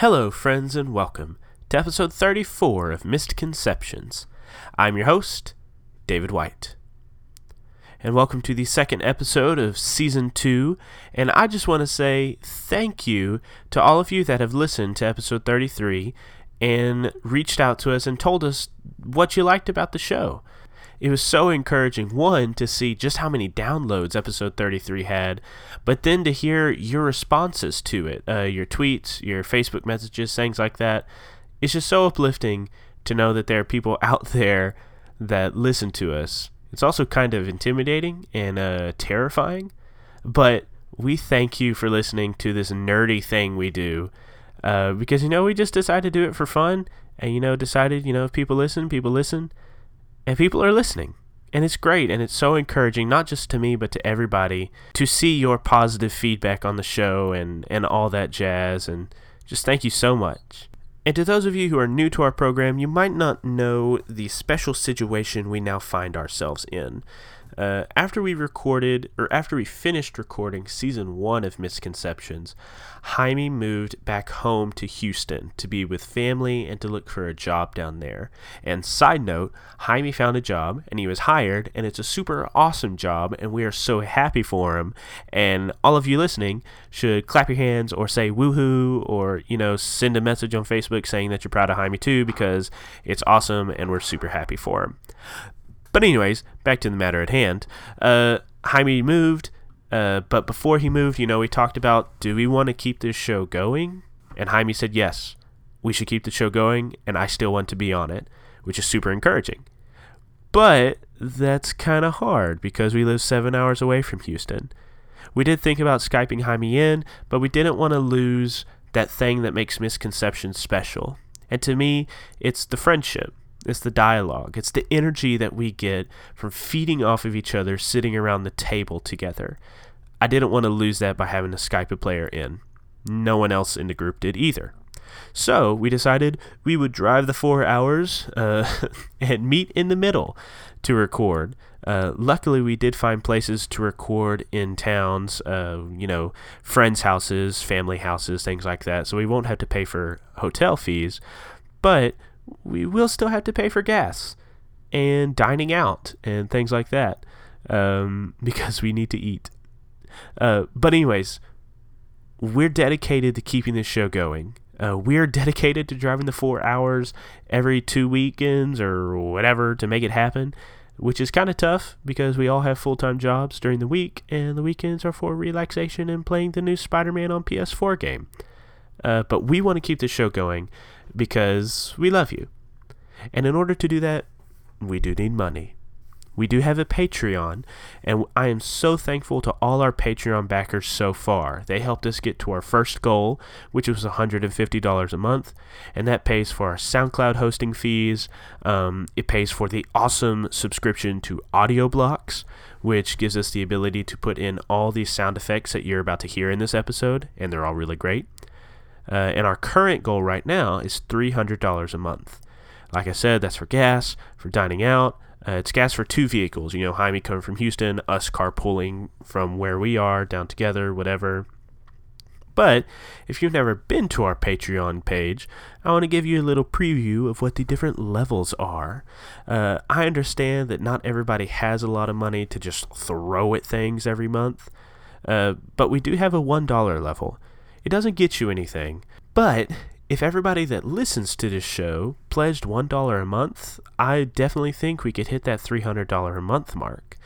Hello, friends, and welcome to episode 34 of Misconceptions. I'm your host, David White. And welcome to the second episode of season two. And I just want to say thank you to all of you that have listened to episode 33 and reached out to us and told us what you liked about the show. It was so encouraging, one, to see just how many downloads episode 33 had, but then to hear your responses to it, uh, your tweets, your Facebook messages, things like that. It's just so uplifting to know that there are people out there that listen to us. It's also kind of intimidating and uh, terrifying, but we thank you for listening to this nerdy thing we do. Uh, because you know we just decided to do it for fun, and you know decided you know if people listen, people listen and people are listening. And it's great and it's so encouraging, not just to me, but to everybody, to see your positive feedback on the show and, and all that jazz. And just thank you so much. And to those of you who are new to our program, you might not know the special situation we now find ourselves in. Uh, after we recorded, or after we finished recording season one of Misconceptions, Jaime moved back home to Houston to be with family and to look for a job down there. And side note, Jaime found a job and he was hired, and it's a super awesome job, and we are so happy for him. And all of you listening should clap your hands or say woohoo, or you know, send a message on Facebook saying that you're proud of Jaime too, because it's awesome and we're super happy for him. But anyways, back to the matter at hand. Uh, Jaime moved, uh, but before he moved, you know, we talked about do we want to keep this show going? And Jaime said yes, we should keep the show going, and I still want to be on it, which is super encouraging. But that's kind of hard because we live seven hours away from Houston. We did think about Skyping Jaime in, but we didn't want to lose that thing that makes misconceptions special. And to me, it's the friendship. It's the dialogue. It's the energy that we get from feeding off of each other, sitting around the table together. I didn't want to lose that by having to Skype a player in. No one else in the group did either. So we decided we would drive the four hours uh, and meet in the middle to record. Uh, luckily, we did find places to record in towns, uh, you know, friends' houses, family houses, things like that. So we won't have to pay for hotel fees. But we will still have to pay for gas and dining out and things like that um, because we need to eat. Uh, but, anyways, we're dedicated to keeping this show going. Uh, we're dedicated to driving the four hours every two weekends or whatever to make it happen, which is kind of tough because we all have full time jobs during the week, and the weekends are for relaxation and playing the new Spider Man on PS4 game. Uh, but we want to keep the show going because we love you. And in order to do that, we do need money. We do have a Patreon, and I am so thankful to all our Patreon backers so far. They helped us get to our first goal, which was $150 a month, and that pays for our SoundCloud hosting fees. Um, it pays for the awesome subscription to AudioBlocks, which gives us the ability to put in all these sound effects that you're about to hear in this episode, and they're all really great. Uh, and our current goal right now is $300 a month. Like I said, that's for gas, for dining out. Uh, it's gas for two vehicles. You know, Jaime coming from Houston, us carpooling from where we are down together, whatever. But if you've never been to our Patreon page, I want to give you a little preview of what the different levels are. Uh, I understand that not everybody has a lot of money to just throw at things every month, uh, but we do have a $1 level. It doesn't get you anything, but if everybody that listens to this show pledged $1 a month, I definitely think we could hit that $300 a month mark.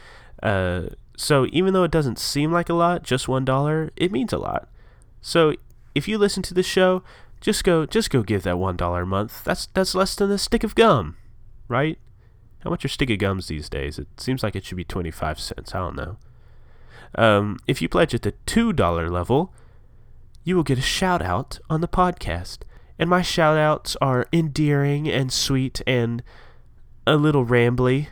Uh, so even though it doesn't seem like a lot, just $1, it means a lot. So if you listen to the show, just go just go give that $1 a month. That's that's less than a stick of gum, right? How much are stick of gums these days? It seems like it should be 25 cents. I don't know. Um, if you pledge at the $2 level, you will get a shout out on the podcast. And my shout outs are endearing and sweet and a little rambly.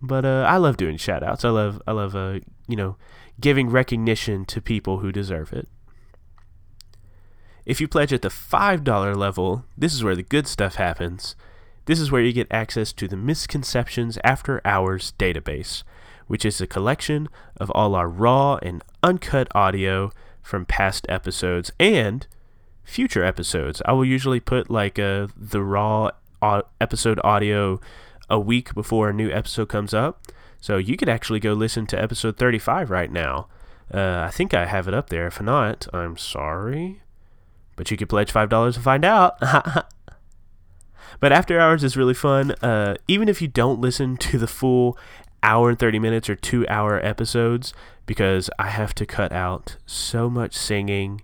But uh, I love doing shout outs. I love I love uh, you know, giving recognition to people who deserve it. If you pledge at the $5 level, this is where the good stuff happens. This is where you get access to the Misconceptions After Hours database, which is a collection of all our raw and uncut audio from past episodes and future episodes. I will usually put like uh, the raw episode audio a week before a new episode comes up. So you could actually go listen to episode 35 right now. Uh, I think I have it up there. If not, I'm sorry. But you could pledge $5 to find out. but After Hours is really fun. Uh, even if you don't listen to the full hour and 30 minutes or two hour episodes, because I have to cut out so much singing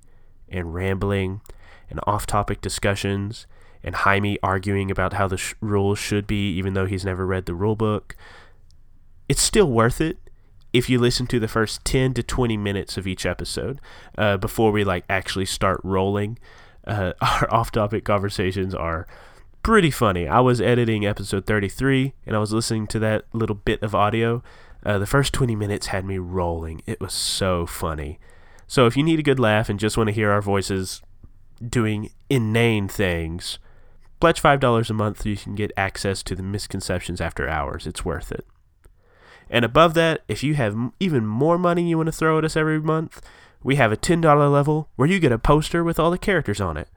and rambling and off topic discussions and Jaime arguing about how the sh- rules should be, even though he's never read the rule book. It's still worth it if you listen to the first 10 to 20 minutes of each episode uh, before we like actually start rolling. Uh, our off topic conversations are pretty funny. I was editing episode 33 and I was listening to that little bit of audio. Uh, the first 20 minutes had me rolling. It was so funny. So if you need a good laugh and just want to hear our voices doing inane things, pledge $5 a month so you can get access to the misconceptions after hours. It's worth it. And above that, if you have even more money you want to throw at us every month, we have a $10 level where you get a poster with all the characters on it.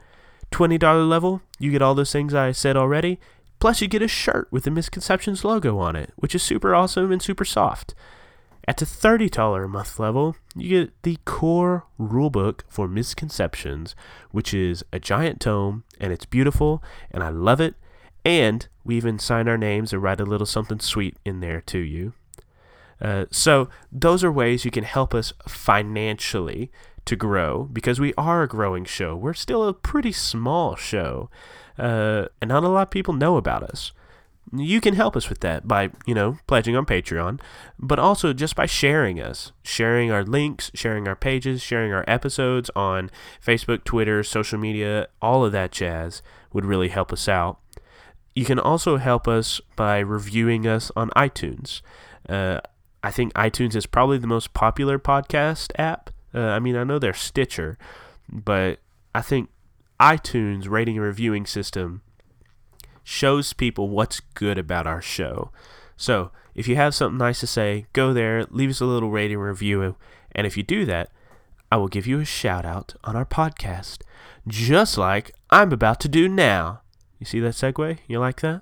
$20 level, you get all those things I said already, plus you get a shirt with the Misconceptions logo on it, which is super awesome and super soft. At the $30 a month level, you get the core rulebook for misconceptions, which is a giant tome and it's beautiful and I love it. And we even sign our names and write a little something sweet in there to you. Uh, so those are ways you can help us financially to grow because we are a growing show. We're still a pretty small show, uh, and not a lot of people know about us. You can help us with that by, you know, pledging on Patreon, but also just by sharing us, sharing our links, sharing our pages, sharing our episodes on Facebook, Twitter, social media, all of that jazz would really help us out. You can also help us by reviewing us on iTunes. Uh, I think iTunes is probably the most popular podcast app. Uh, I mean, I know they're Stitcher, but I think iTunes rating and reviewing system shows people what's good about our show. So if you have something nice to say, go there, leave us a little rating and review, and if you do that, I will give you a shout out on our podcast, just like I'm about to do now. You see that segue? You like that?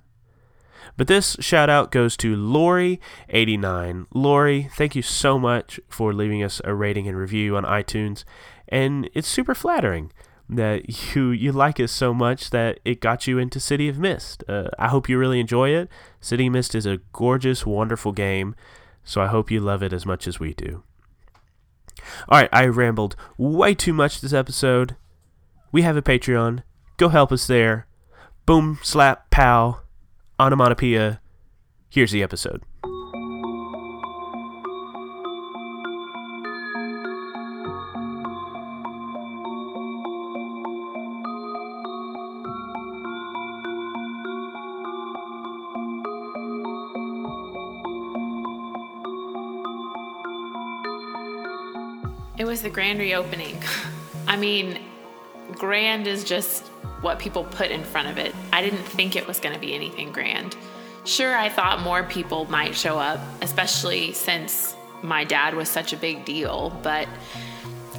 But this shout out goes to Lori89. Lori, thank you so much for leaving us a rating and review on iTunes. And it's super flattering that you you like it so much that it got you into City of Mist. Uh, I hope you really enjoy it. City of Mist is a gorgeous, wonderful game, so I hope you love it as much as we do. All right, I rambled way too much this episode. We have a Patreon. Go help us there. Boom, slap, pow onomatopoeia. Here's the episode. The grand reopening. I mean, grand is just what people put in front of it. I didn't think it was going to be anything grand. Sure, I thought more people might show up, especially since my dad was such a big deal, but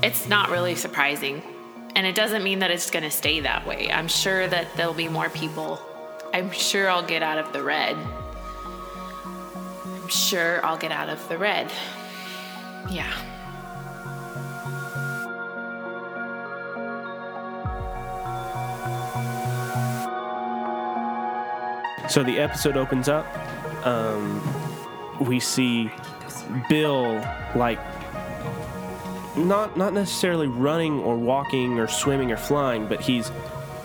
it's not really surprising. And it doesn't mean that it's going to stay that way. I'm sure that there'll be more people. I'm sure I'll get out of the red. I'm sure I'll get out of the red. Yeah. So the episode opens up. Um, we see Bill like not not necessarily running or walking or swimming or flying, but he's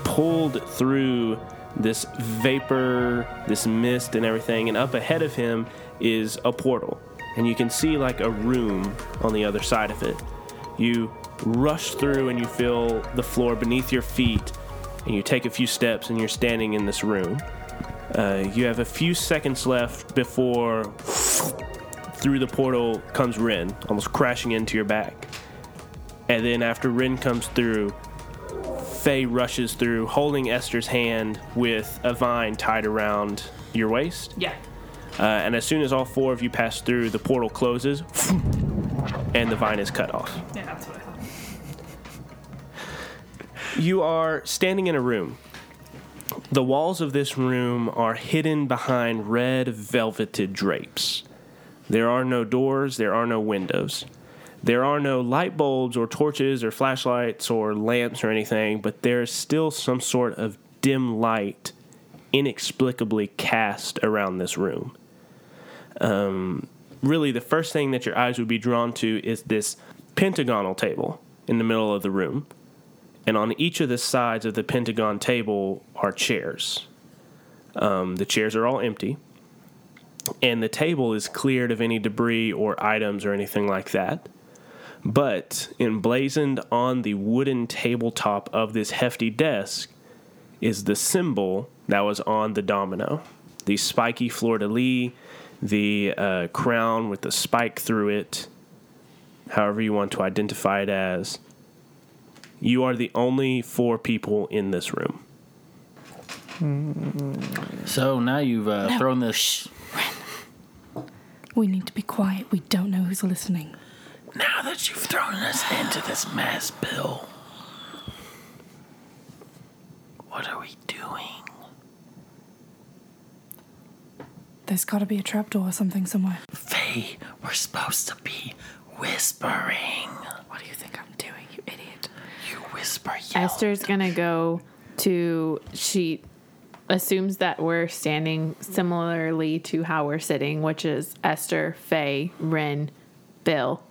pulled through this vapor, this mist, and everything. And up ahead of him is a portal, and you can see like a room on the other side of it. You rush through, and you feel the floor beneath your feet, and you take a few steps, and you're standing in this room. Uh, you have a few seconds left before through the portal comes Rin, almost crashing into your back. And then after Rin comes through, Faye rushes through, holding Esther's hand with a vine tied around your waist. Yeah. Uh, and as soon as all four of you pass through, the portal closes, and the vine is cut off. Yeah, that's what I thought. You are standing in a room. The walls of this room are hidden behind red velveted drapes. There are no doors, there are no windows. There are no light bulbs or torches or flashlights or lamps or anything, but there's still some sort of dim light inexplicably cast around this room. Um, really, the first thing that your eyes would be drawn to is this pentagonal table in the middle of the room. And on each of the sides of the pentagon table are chairs. Um, the chairs are all empty. And the table is cleared of any debris or items or anything like that. But emblazoned on the wooden tabletop of this hefty desk is the symbol that was on the domino the spiky fleur de lis, the uh, crown with the spike through it, however you want to identify it as. You are the only four people in this room. So now you've uh, No. thrown this. Shh, We need to be quiet. We don't know who's listening. Now that you've thrown us into this mess, Bill, what are we doing? There's got to be a trapdoor or something somewhere. Faye, we're supposed to be whispering. What do you think I'm doing, you idiot? You whisper, yell. Esther's gonna go to she assumes that we're standing similarly to how we're sitting, which is Esther, Faye, Ren, Bill.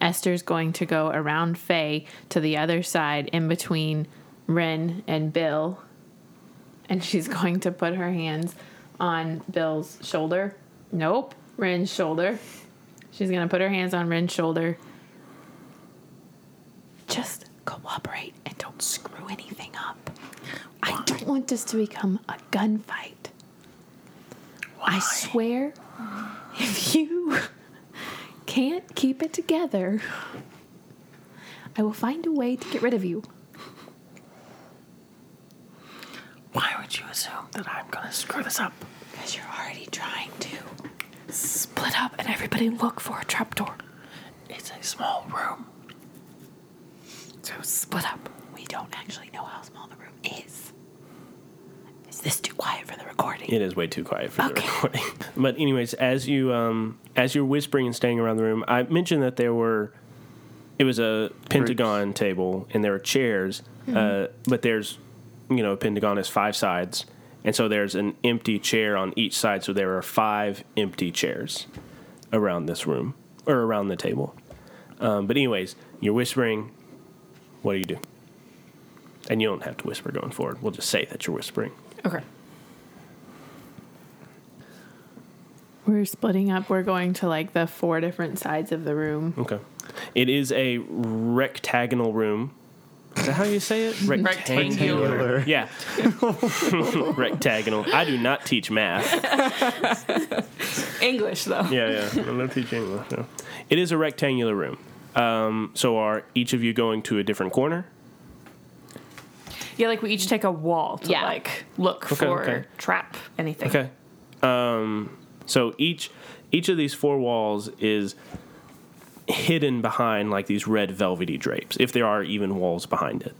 Esther's going to go around Faye to the other side in between Ren and Bill. And she's going to put her hands on Bill's shoulder. Nope, Ren's shoulder. She's going to put her hands on Ren's shoulder. Just cooperate and don't screw anything up. I don't want this to become a gunfight. Why? I swear, if you can't keep it together, I will find a way to get rid of you. Why would you assume that I'm gonna screw this up? Because you're already trying to. Split up and everybody look for a trapdoor. It's a small room. So split up. We don't actually know how small the room is. Is this too quiet for the recording? It is way too quiet for the Okay. recording. but anyways, as you um, as you're whispering and staying around the room, I mentioned that there were it was a pentagon table and there were chairs, uh, but there's you know a pentagon has five sides, and so there's an empty chair on each side. So there are five empty chairs around this room or around the table. Um, but anyways, you're whispering. What do you do? And you don't have to whisper going forward. We'll just say that you're whispering. Okay. We're splitting up. We're going to like the four different sides of the room. Okay. It is a rectagonal room. Is that how you say it? Rectangular. Yeah. Rectagonal. I do not teach math. English, though. Yeah, yeah. I'm not teaching English. No. It is a rectangular room. Um, so are each of you going to a different corner? Yeah, like we each take a wall to Yeah. like look Okay, for okay. trap anything. Okay. Um, so each each of these four walls is hidden behind like these red velvety drapes, if there are even walls behind it.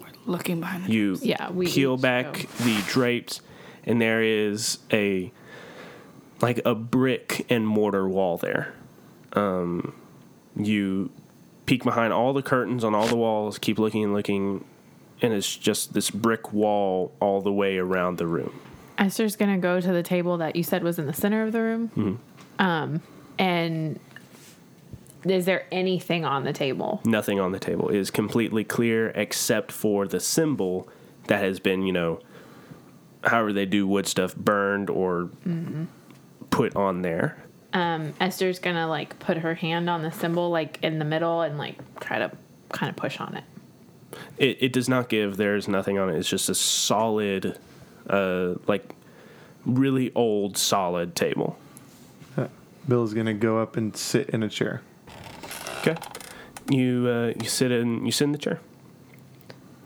We're looking behind the You Yeah, we peel each back go. the drapes, and there is a like a brick and mortar wall there. Um, you peek behind all the curtains on all the walls, keep looking and looking, and it's just this brick wall all the way around the room. Esther's gonna go to the table that you said was in the center of the room. Um, and is there anything on the table? Nothing on the table It is completely clear except for the symbol that has been, you know, however they do wood stuff, burned or put on there. Um, Esther's gonna like put her hand on the symbol like in the middle and like try to kind of push on it. It, it does not give. There's nothing on it. It's just a solid, uh, like really old, solid table. Bill's gonna go up and sit in a chair. Okay. You uh, you sit in you sit in the chair.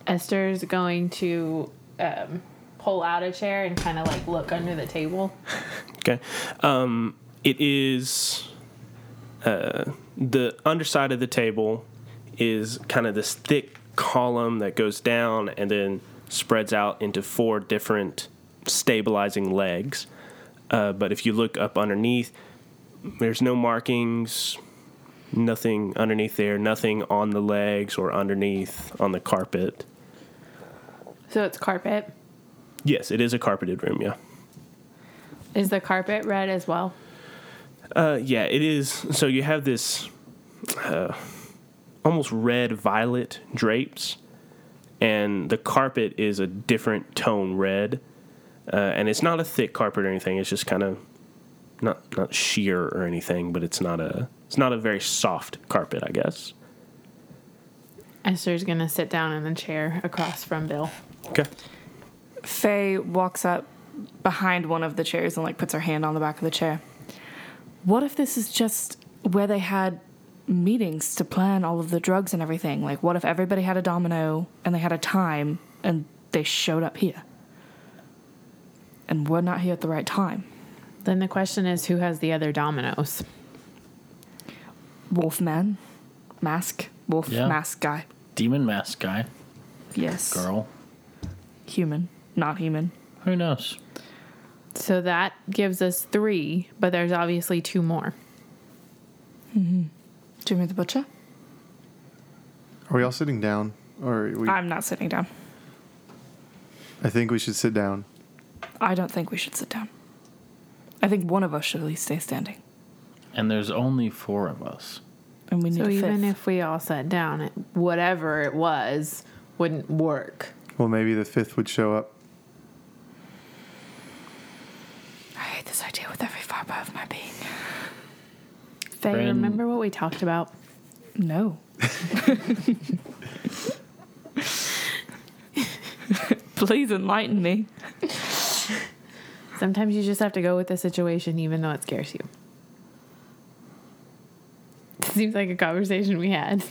Esther's going to um, pull out a chair and kind of like look under the table. Okay. Um, it is uh, the underside of the table is kind of this thick column that goes down and then spreads out into four different stabilizing legs. Uh, but if you look up underneath, there's no markings, nothing underneath there, nothing on the legs or underneath on the carpet. So it's carpet. Yes, it is a carpeted room, yeah. Is the carpet red as well? Uh, yeah, it is. So you have this uh, almost red violet drapes, and the carpet is a different tone red. Uh, and it's not a thick carpet or anything. It's just kind of not not sheer or anything, but it's not a it's not a very soft carpet, I guess. Esther's gonna sit down in the chair across from Bill. Okay. Faye walks up behind one of the chairs and like puts her hand on the back of the chair. What if this is just where they had meetings to plan all of the drugs and everything? Like, what if everybody had a domino and they had a time and they showed up here? And we're not here at the right time. Then the question is, who has the other dominoes? Wolfman, mask, wolf Yeah. mask guy. Demon mask guy, Yes. girl. Human, not human. Who knows? So that gives us three, but there's obviously two more. Mm-hmm. Jimmy the Butcher? Are we all sitting down? Or we, I'm not sitting down. I think we should sit down. I don't think we should sit down. I think one of us should at least stay standing. And there's only four of us. And we need So a even fifth. if we all sat down, it, whatever it was wouldn't work. Well, maybe the fifth would show up. I hate this idea with every fiber of my being. Faye, Friend- remember what we talked about? No. Please enlighten me. Sometimes you just have to go with the situation, even though it scares you. Seems like a conversation we had.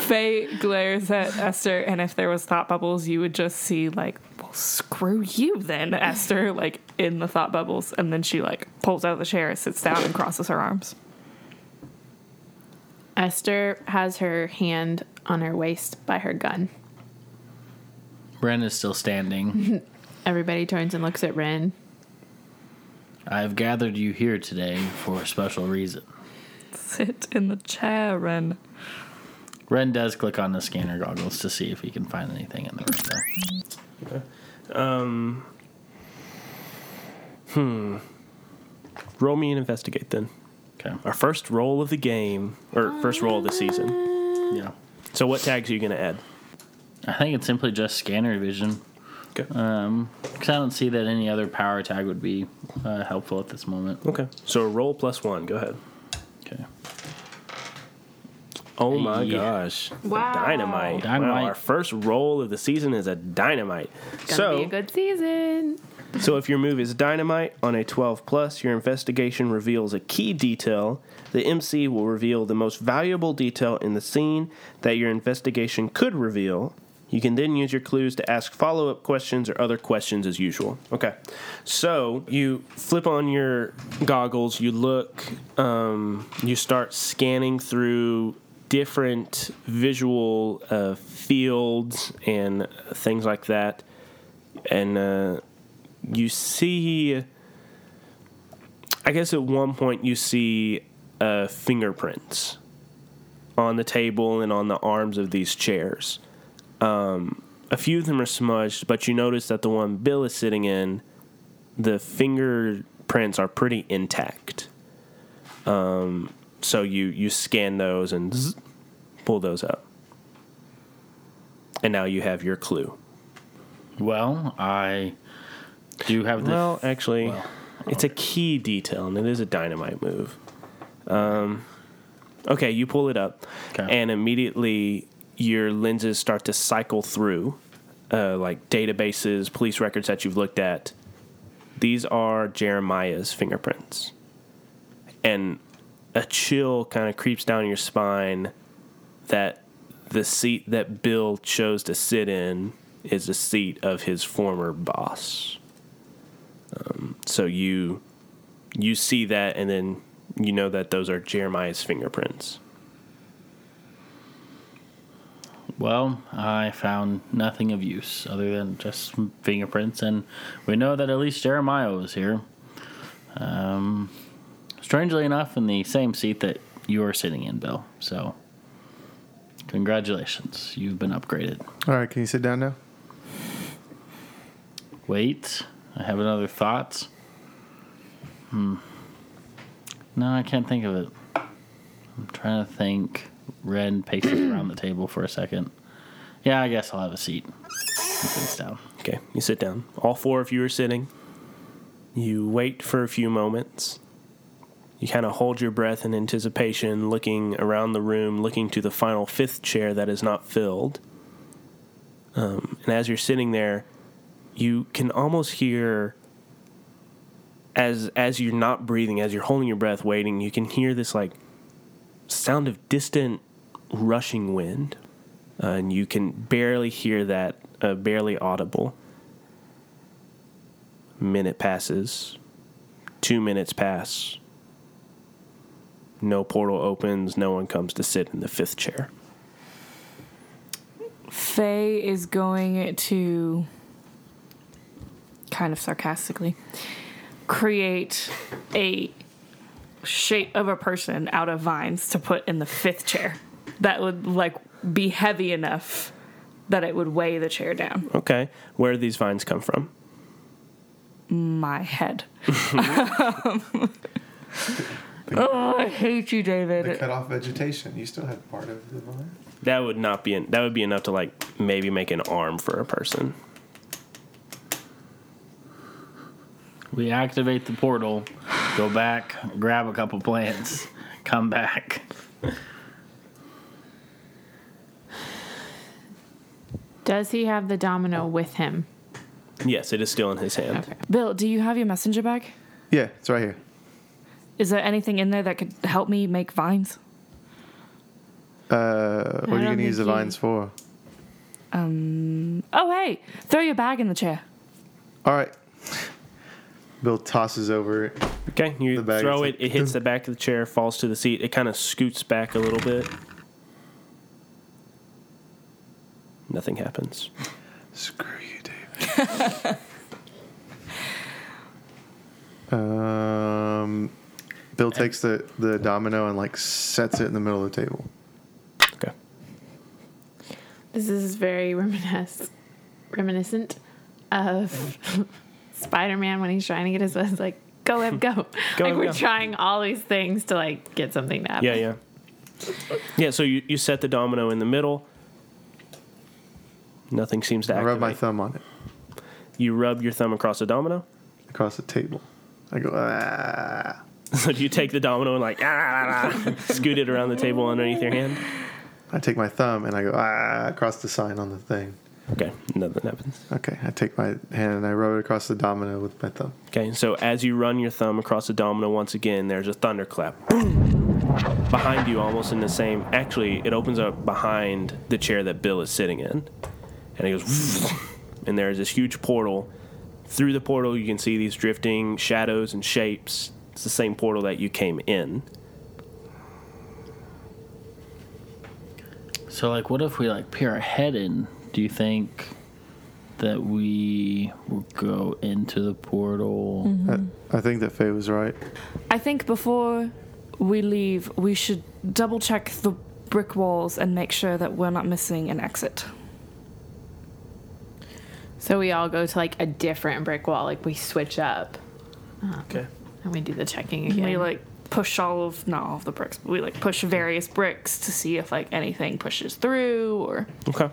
Faye glares at Esther, and if there was thought bubbles, you would just see like, well, screw you then, Esther, like in the thought bubbles, and then she like pulls out the chair, sits down, and crosses her arms. Esther has her hand on her waist by her gun. Ren is still standing. Everybody turns and looks at Ren. I've gathered you here today for a special reason. Sit in the chair, Ren. Ren does click on the scanner goggles to see if he can find anything in the window. Roll me and investigate then. Okay. Our first roll of the game, or first roll of the season. Yeah. So what tags are you going to add? I think it's simply just scanner vision. Okay. Um, because I don't see that any other power tag would be uh, helpful at this moment. Okay. So a roll plus one. Go ahead. Okay. Oh my Yeah. gosh. Wow. Dynamite. Dynamite. Wow, our first roll of the season is a dynamite. Gonna so, be a good season. so if your move is dynamite on a 12 plus, your investigation reveals a key detail. The MC will reveal the most valuable detail in the scene that your investigation could reveal. You can then use your clues to ask follow up questions or other questions as usual. Okay. So you flip on your goggles, you look, um, you start scanning through different visual uh, fields and things like that. And uh, you see, I guess at one point you see uh, fingerprints on the table and on the arms of these chairs. Um, a few of them are smudged, but you notice that the one Bill is sitting in, the fingerprints are pretty intact. Um, so you you scan those and zzz, pull those up, and now you have your clue. Well, I do have the. Well, actually, well, it's a key detail, and it is a dynamite move. Um, okay, you pull it up, Okay. and immediately your lenses start to cycle through, uh, like databases, police records that you've looked at. These are Jeremiah's fingerprints, and a chill kind of creeps down your spine. That the seat that Bill chose to sit in is the seat of his former boss. So you you see that, and then you know that those are Jeremiah's fingerprints. Well, I found nothing of use other than just fingerprints, and we know that at least Jeremiah was here. Um, strangely enough, in the same seat that you are sitting in, Bill. So, congratulations, you've been upgraded. All right, can you sit down now? Wait, I have another thought. Hmm. No, I can't think of it. I'm trying to think. Ren paces around the table for a second. Yeah, I guess I'll have a seat. He sits down. Okay, you sit down. All four of you are sitting. You wait for a few moments. You kind of hold your breath in anticipation, looking around the room, looking to the final fifth chair that is not filled. Um, and as you're sitting there, you can almost hear, as as you're not breathing, as you're holding your breath, waiting, you can hear this like sound of distant rushing wind, uh, and you can barely hear that, uh, barely audible. Minute passes, two minutes pass. No portal opens. No one comes to sit in the fifth chair. Faye is going to kind of sarcastically create a shape of a person out of vines to put in the fifth chair that would like be heavy enough that it would weigh the chair down. Okay, where do these vines come from? My head. oh, I hate you, They David. cut off vegetation. You still have part of the vine. That would not be. that would be enough to like maybe make an arm for a person. We activate the portal, go back, grab a couple plants, come back. Does he have the domino with him? Yes, it is still in his hand. Okay. Bill, do you have your messenger bag? Yeah, it's right here. Is there anything in there that could help me make vines? Uh, what are you gonna use the think he- vines for? Um. Oh, hey, throw your bag in the chair. All right. Bill tosses over it. Okay, you The bag, throw it. like- It hits the back of the chair, falls to the seat. It kind of scoots back a little bit. Nothing happens. Screw you, David. um, Bill takes the, the domino and like sets it in the middle of the table. Okay. This is very reminiscent, reminiscent of Spider-Man when he's trying to get his buzz. Like, go Eb, go. Go, like Eb, we're go. trying all these things to like get something to happen. Yeah, yeah. Yeah, so you, you set the domino in the middle. Nothing seems to I activate. rub my thumb on it You rub your thumb across the domino. across the table. I go, ah. So do you take the domino and like ah, ah, ah, scoot it around the table underneath your hand? I take my thumb and I go, ah, across the sign on the thing. Okay, nothing happens. Okay, I take my hand and I rub it across the domino with my thumb. Okay, so as you run your thumb across the domino once again, there's a thunderclap. Boom! Behind you, almost in the same. Actually, it opens up behind the chair that Bill is sitting in, and it goes. And there's this huge portal. Through the portal, you can see these drifting shadows and shapes. It's the same portal that you came in. So, like, what if we like peer ahead in? Do you think that we will go into the portal? Mm-hmm. I, I think that Faye was right. I think before we leave, we should double check the brick walls and make sure that we're not missing an exit. So we all go to like a different brick wall. Like we switch up Okay. And we do the checking again. We like push all of not all of the bricks, but we like push various bricks to see if like anything pushes through or Okay.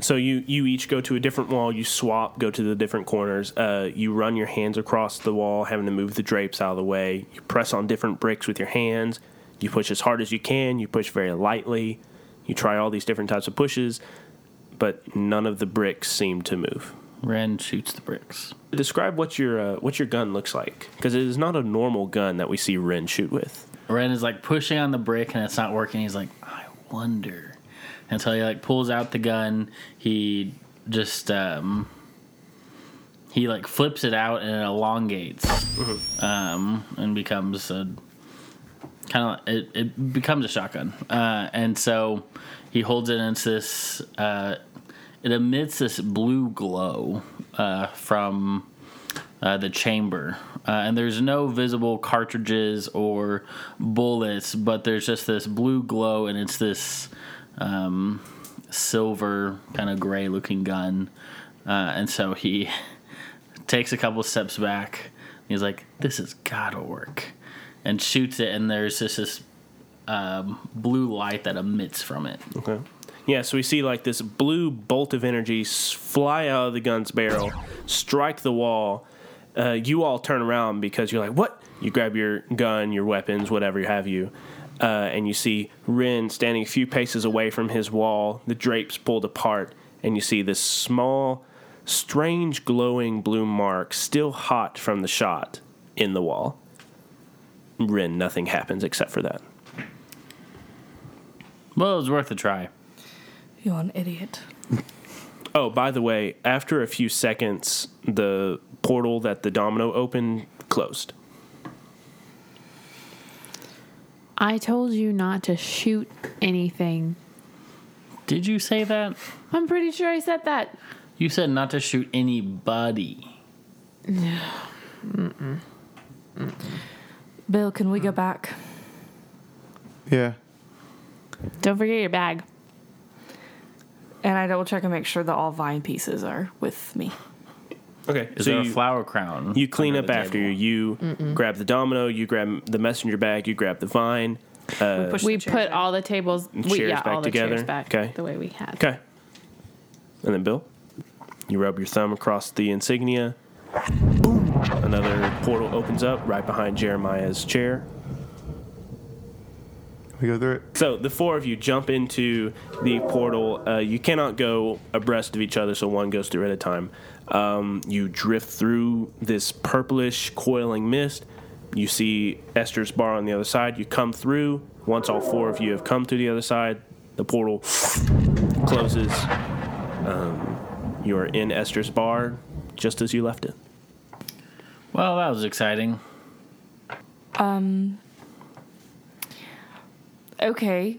So you you each go to a different wall. You swap, go to the different corners. Uh, you run your hands across the wall, having to move the drapes out of the way. You press on different bricks with your hands. You push as hard as you can. You push very lightly. You try all these different types of pushes, but none of the bricks seem to move. Ren shoots the bricks. Describe what your uh, what your gun looks like, because it is not a normal gun that we see Ren shoot with. Ren is like pushing on the brick and it's not working. He's like, I wonder. Until he like pulls out the gun, he just um he like flips it out and it elongates, um, and becomes a kind of it, it becomes a shotgun. Uh, and so he holds it it's this uh, it emits this blue glow uh, from uh, the chamber. Uh, and there's no visible cartridges or bullets but there's just this blue glow and it's this um, silver kind of gray looking gun. Uh, and so he takes a couple steps back. He's like this has gotta work. And shoots it and there's just this um, blue light that emits from it. Okay. Yeah, so we see like this blue bolt of energy fly out of the gun's barrel, strike the wall. Uh, you all turn around because you're like, "What?" You grab your gun, your weapons, whatever you have you, uh, and you see Rin standing a few paces away from his wall. The drapes pulled apart, and you see this small, strange, glowing blue mark, still hot from the shot, in the wall. Rin, nothing happens except for that. well it was worth a try You're an idiot. Oh, by the way, after a few seconds, the portal that the domino opened closed. I told you not to shoot anything. did you say that I'm pretty sure I said that. you said not to shoot anybody Bill, can we go back? Yeah. Don't forget your bag. And I double check and make sure that all vine pieces are with me. Okay, is so there you, a flower crown you clean up the after table? you. You grab the domino, you grab the messenger bag, you grab the vine. Uh, push We the chairs put in. all the tables, we, Chairs yeah, back all the together? chairs back Okay. the way we had. okay. And then Bill, you rub your thumb across the insignia. Boom! Another portal opens up right behind Jeremiah's chair. We go through it. So the four of you jump into the portal. Uh, you cannot go abreast of each other, so one goes through at a time. Um, you drift through this purplish, coiling mist. You see Esther's bar on the other side. You come through. Once all four of you have come to the other side, the portal closes. Um, you are in Esther's bar just as you left it. well that was exciting Okay.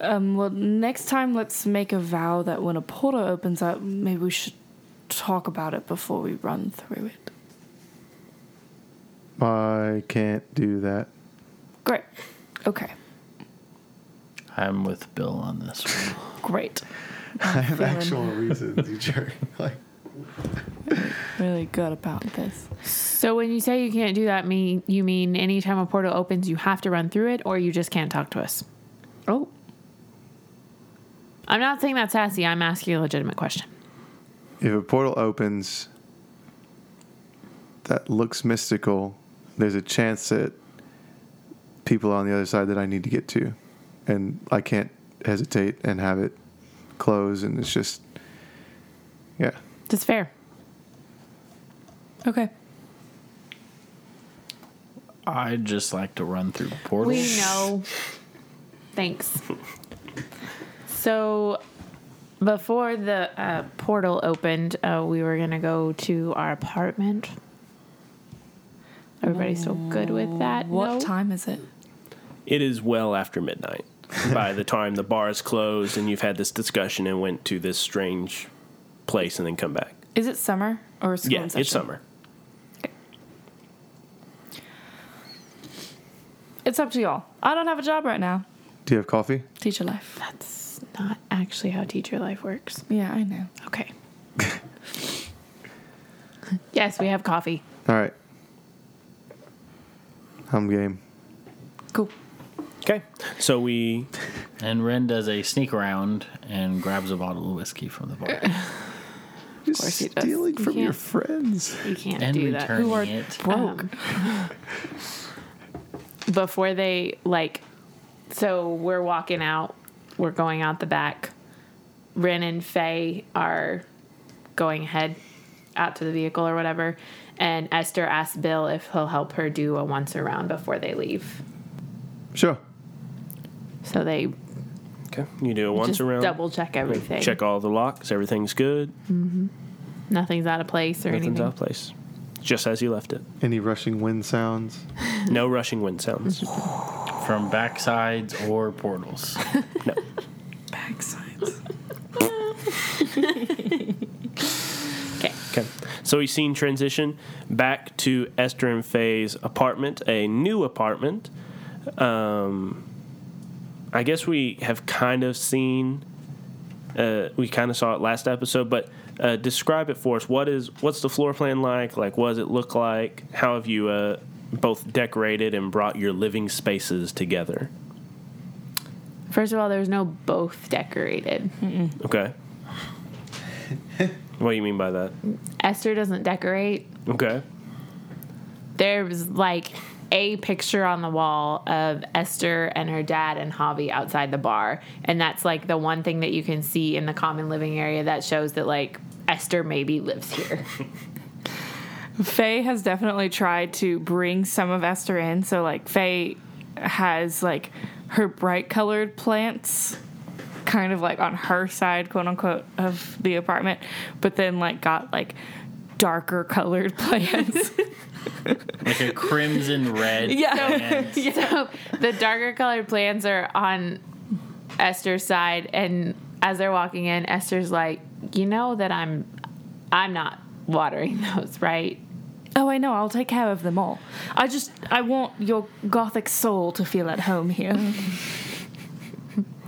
Um, well, next time let's make a vow that when a portal opens up, maybe we should talk about it before we run through it. I can't do that. Great. Okay. i'm with bill on this one Great. I have feeling- actual reasons, you jerk. Like, Really good about this. So when you say you can't do that, mean you mean anytime a portal opens, you have to run through it, or you just can't talk to us? Oh. I'm not saying that sassy. I'm asking a legitimate question. if a portal opens that looks mystical, there's a chance that people on the other side that I need to get to, and I can't hesitate and have it close, and it's just, yeah. That's fair. Okay. i'd just like to run through portals We know. Thanks. So, before the uh, portal opened, uh, we were gonna go to our apartment. Everybody still good with that? What No? time is it? It is well after midnight. By the time the bar is closed and you've had this discussion and went to this strange place and then come back. Is it summer or school Yeah, in session? it's summer. It's up to y'all. I don't have a job right now. Do you have coffee? Teacher life. That's not actually how teacher life works. Yeah, I know. Okay. yes, we have coffee. All right. I'm game. Cool. Okay. So we And Ren does a sneak around and grabs a bottle of whiskey from the bar Just course he does. stealing You from your can't- friends. You can't and do that. returning Who are it. broke? Um, before they like so we're walking out we're going out the back ren and faye are going ahead out to the vehicle or whatever and esther asks bill if he'll help her do a once around before they leave Sure. so they okay. You do a once just around. double check everything Check all the locks. Everything's good. Mm-hmm. nothing's out of place or Nothing's anything out of place. Just as you left it. Any rushing wind sounds? No rushing wind sounds. from backsides or portals. No. Excellent. Okay. Okay. So we've seen transition back to Esther and Faye's apartment, a new apartment. Um, I guess we have kind of seen. Uh, we kind of saw it last episode, but uh, describe it for us. What is what's the floor plan like? Like, what does it look like? How have you uh, both decorated and brought your living spaces together? First of all, there's no both decorated. Okay. what do you mean by that? Esther doesn't decorate. Okay. There's like a picture on the wall of Esther and her dad and Javi outside the bar. And that's like the one thing that you can see in the common living area that shows that like Esther maybe lives here. Faye has definitely tried to bring some of Esther in. So like Faye has like her bright colored plants kind of like on her side, quote unquote, of the apartment, but then like got like darker colored plants. Like a crimson red. Yeah. plant. So the darker colored plants are on Esther's side, and as they're walking in, Esther's like, "You know that I'm, I'm not watering those, right?" oh, I know. I'll take care of them all. I just I want your gothic soul to feel at home here.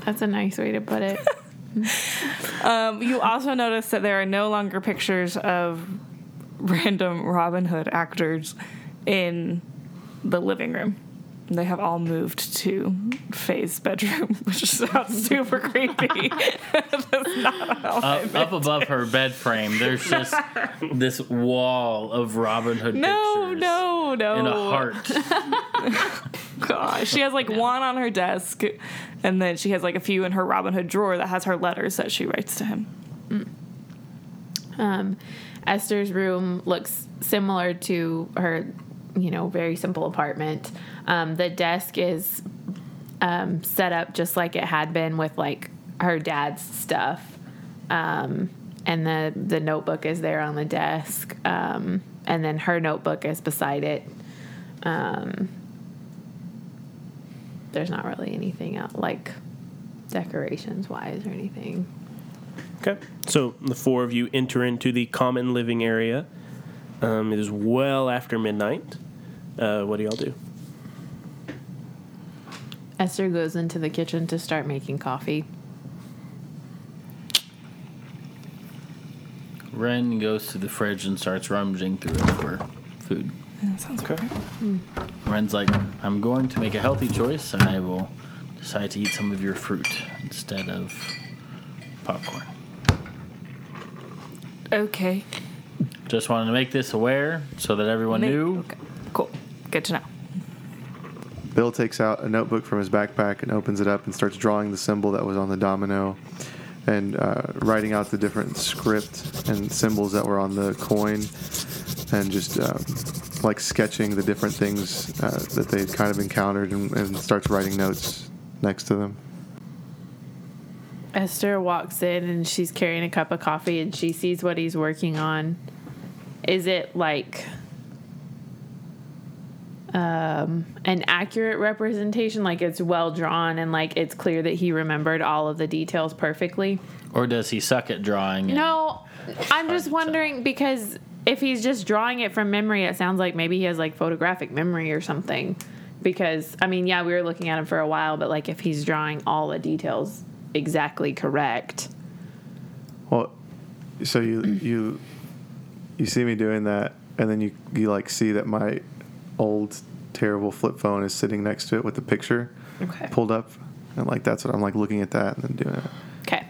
That's a nice way to put it. Um, you also notice that there are no longer pictures of random Robin Hood actors in the living room. They have all moved to Faye's bedroom, which sounds super creepy. That's not how I Up, up above her bed frame, there's just this wall of Robin Hood No, pictures. no, no. In a heart. Gosh, she has like one on her desk, and then she has like a few in her Robin Hood drawer that has her letters that she writes to him. Um, Esther's room looks similar to her, you know, very simple apartment. Um, the desk is um, set up just like it had been with like her dad's stuff, um, and the the notebook is there on the desk, um, and then her notebook is beside it. Um, there's not really anything else, like decorations wise or anything. Okay. So the four of you enter into the common living area. Um, it is well after midnight. Uh, what do y'all do? Esther goes into the kitchen to start making coffee. Ren goes to the fridge and starts rummaging through it for food. That sounds Okay. Ren's like, I'm going to make a healthy choice and I will decide to eat some of your fruit instead of popcorn. Okay. Just wanted to make this aware so that everyone Ma- knew. Okay. Cool. Good to know. Bill takes out a notebook from his backpack and opens it up and starts drawing the symbol that was on the domino and uh, writing out the different script and symbols that were on the coin and just um, like sketching the different things uh, that they kind of encountered and, and starts writing notes next to them. Esther walks in and she's carrying a cup of coffee and she sees what he's working on. Is it like um, an accurate representation? Like it's well drawn and like it's clear that he remembered all of the details perfectly? Or does he suck at drawing? No, I'm just wondering because if he's just drawing it from memory, it sounds like maybe he has like photographic memory or something. Because I mean, yeah, we were looking at him for a while, but like if he's drawing all the details exactly correct, Well, so you you you see me doing that, and then you you like see that my old terrible flip phone is sitting next to it with the picture okay, pulled up, and like that's what I'm like looking at that and then doing it. okay,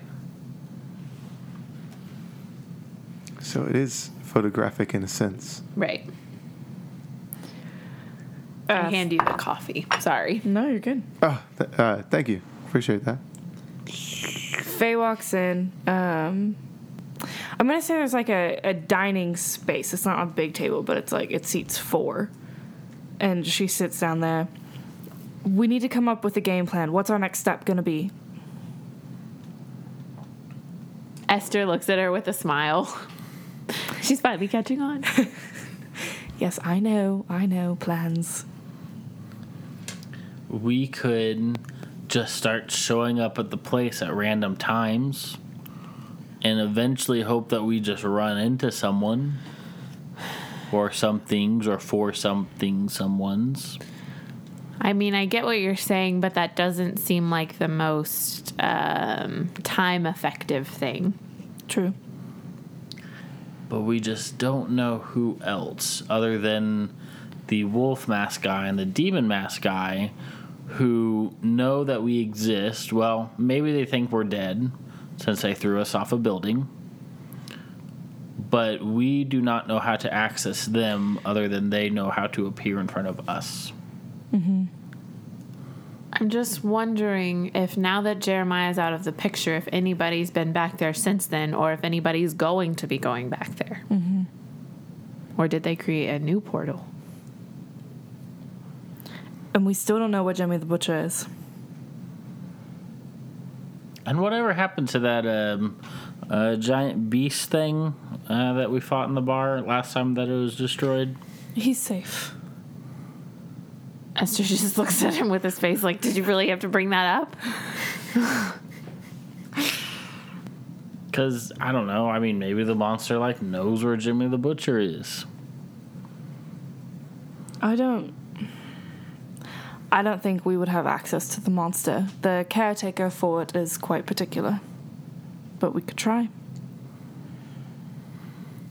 So it is photographic in a sense. right. I hand you the coffee. Sorry. No, you're good. Oh, th- uh, thank you, appreciate that. Faye walks in. Um, I'm gonna say there's like a, a dining space. It's not a big table, but it's like it seats four. And she sits down there. We need to come up with a game plan. What's our next step gonna be? Esther looks at her with a smile. She's finally catching on. Yes, I know, I know plans. we could just start showing up at the place at random times and eventually hope that we just run into someone or some things or for something someone's. I mean, I get what you're saying, but that doesn't seem like the most um, time effective thing. True. But we just don't know who else other than the wolf mask guy and the demon mask guy who know that we exist. Well, maybe they think we're dead since they threw us off a building. But we do not know how to access them other than they know how to appear in front of us. Mm-hmm. I'm just wondering if now that Jeremiah's out of the picture, if anybody's been back there since then, or if anybody's going to be going back there. Mm-hmm. Or did they create a new portal? And we still don't know where Jimmy the Butcher is. And whatever happened to that um, uh, giant beast thing uh, that we fought in the bar last time that it was destroyed? He's safe. Esther just looks at him with his face like, Did you really have to bring that up? Because, I don't know, I mean, maybe the monster, like, knows where Jimmy the Butcher is. I don't. I don't think we would have access to the monster. The caretaker for it is quite particular. But we could try.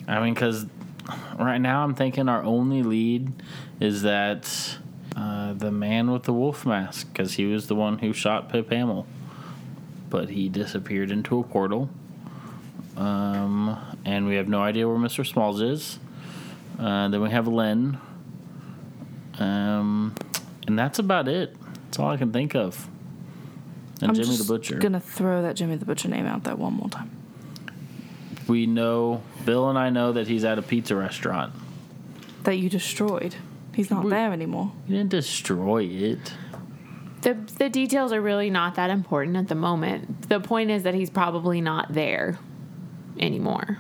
I mean, because right now I'm thinking our only lead is that uh, the man with the wolf mask, because he was the one who shot Pip Hamill. But he disappeared into a portal. Um, and we have no idea where Mr. Smalls is. Uh, then we have Len. Um, and that's about it. That's all I can think of. And I'm Jimmy just the Butcher. gonna throw that Jimmy the Butcher name out there one more time. We know, Bill and I know that he's at a pizza restaurant. That you destroyed. He's not We- there anymore. You didn't destroy it. The, the details are really not that important at the moment. The point is that he's probably not there anymore.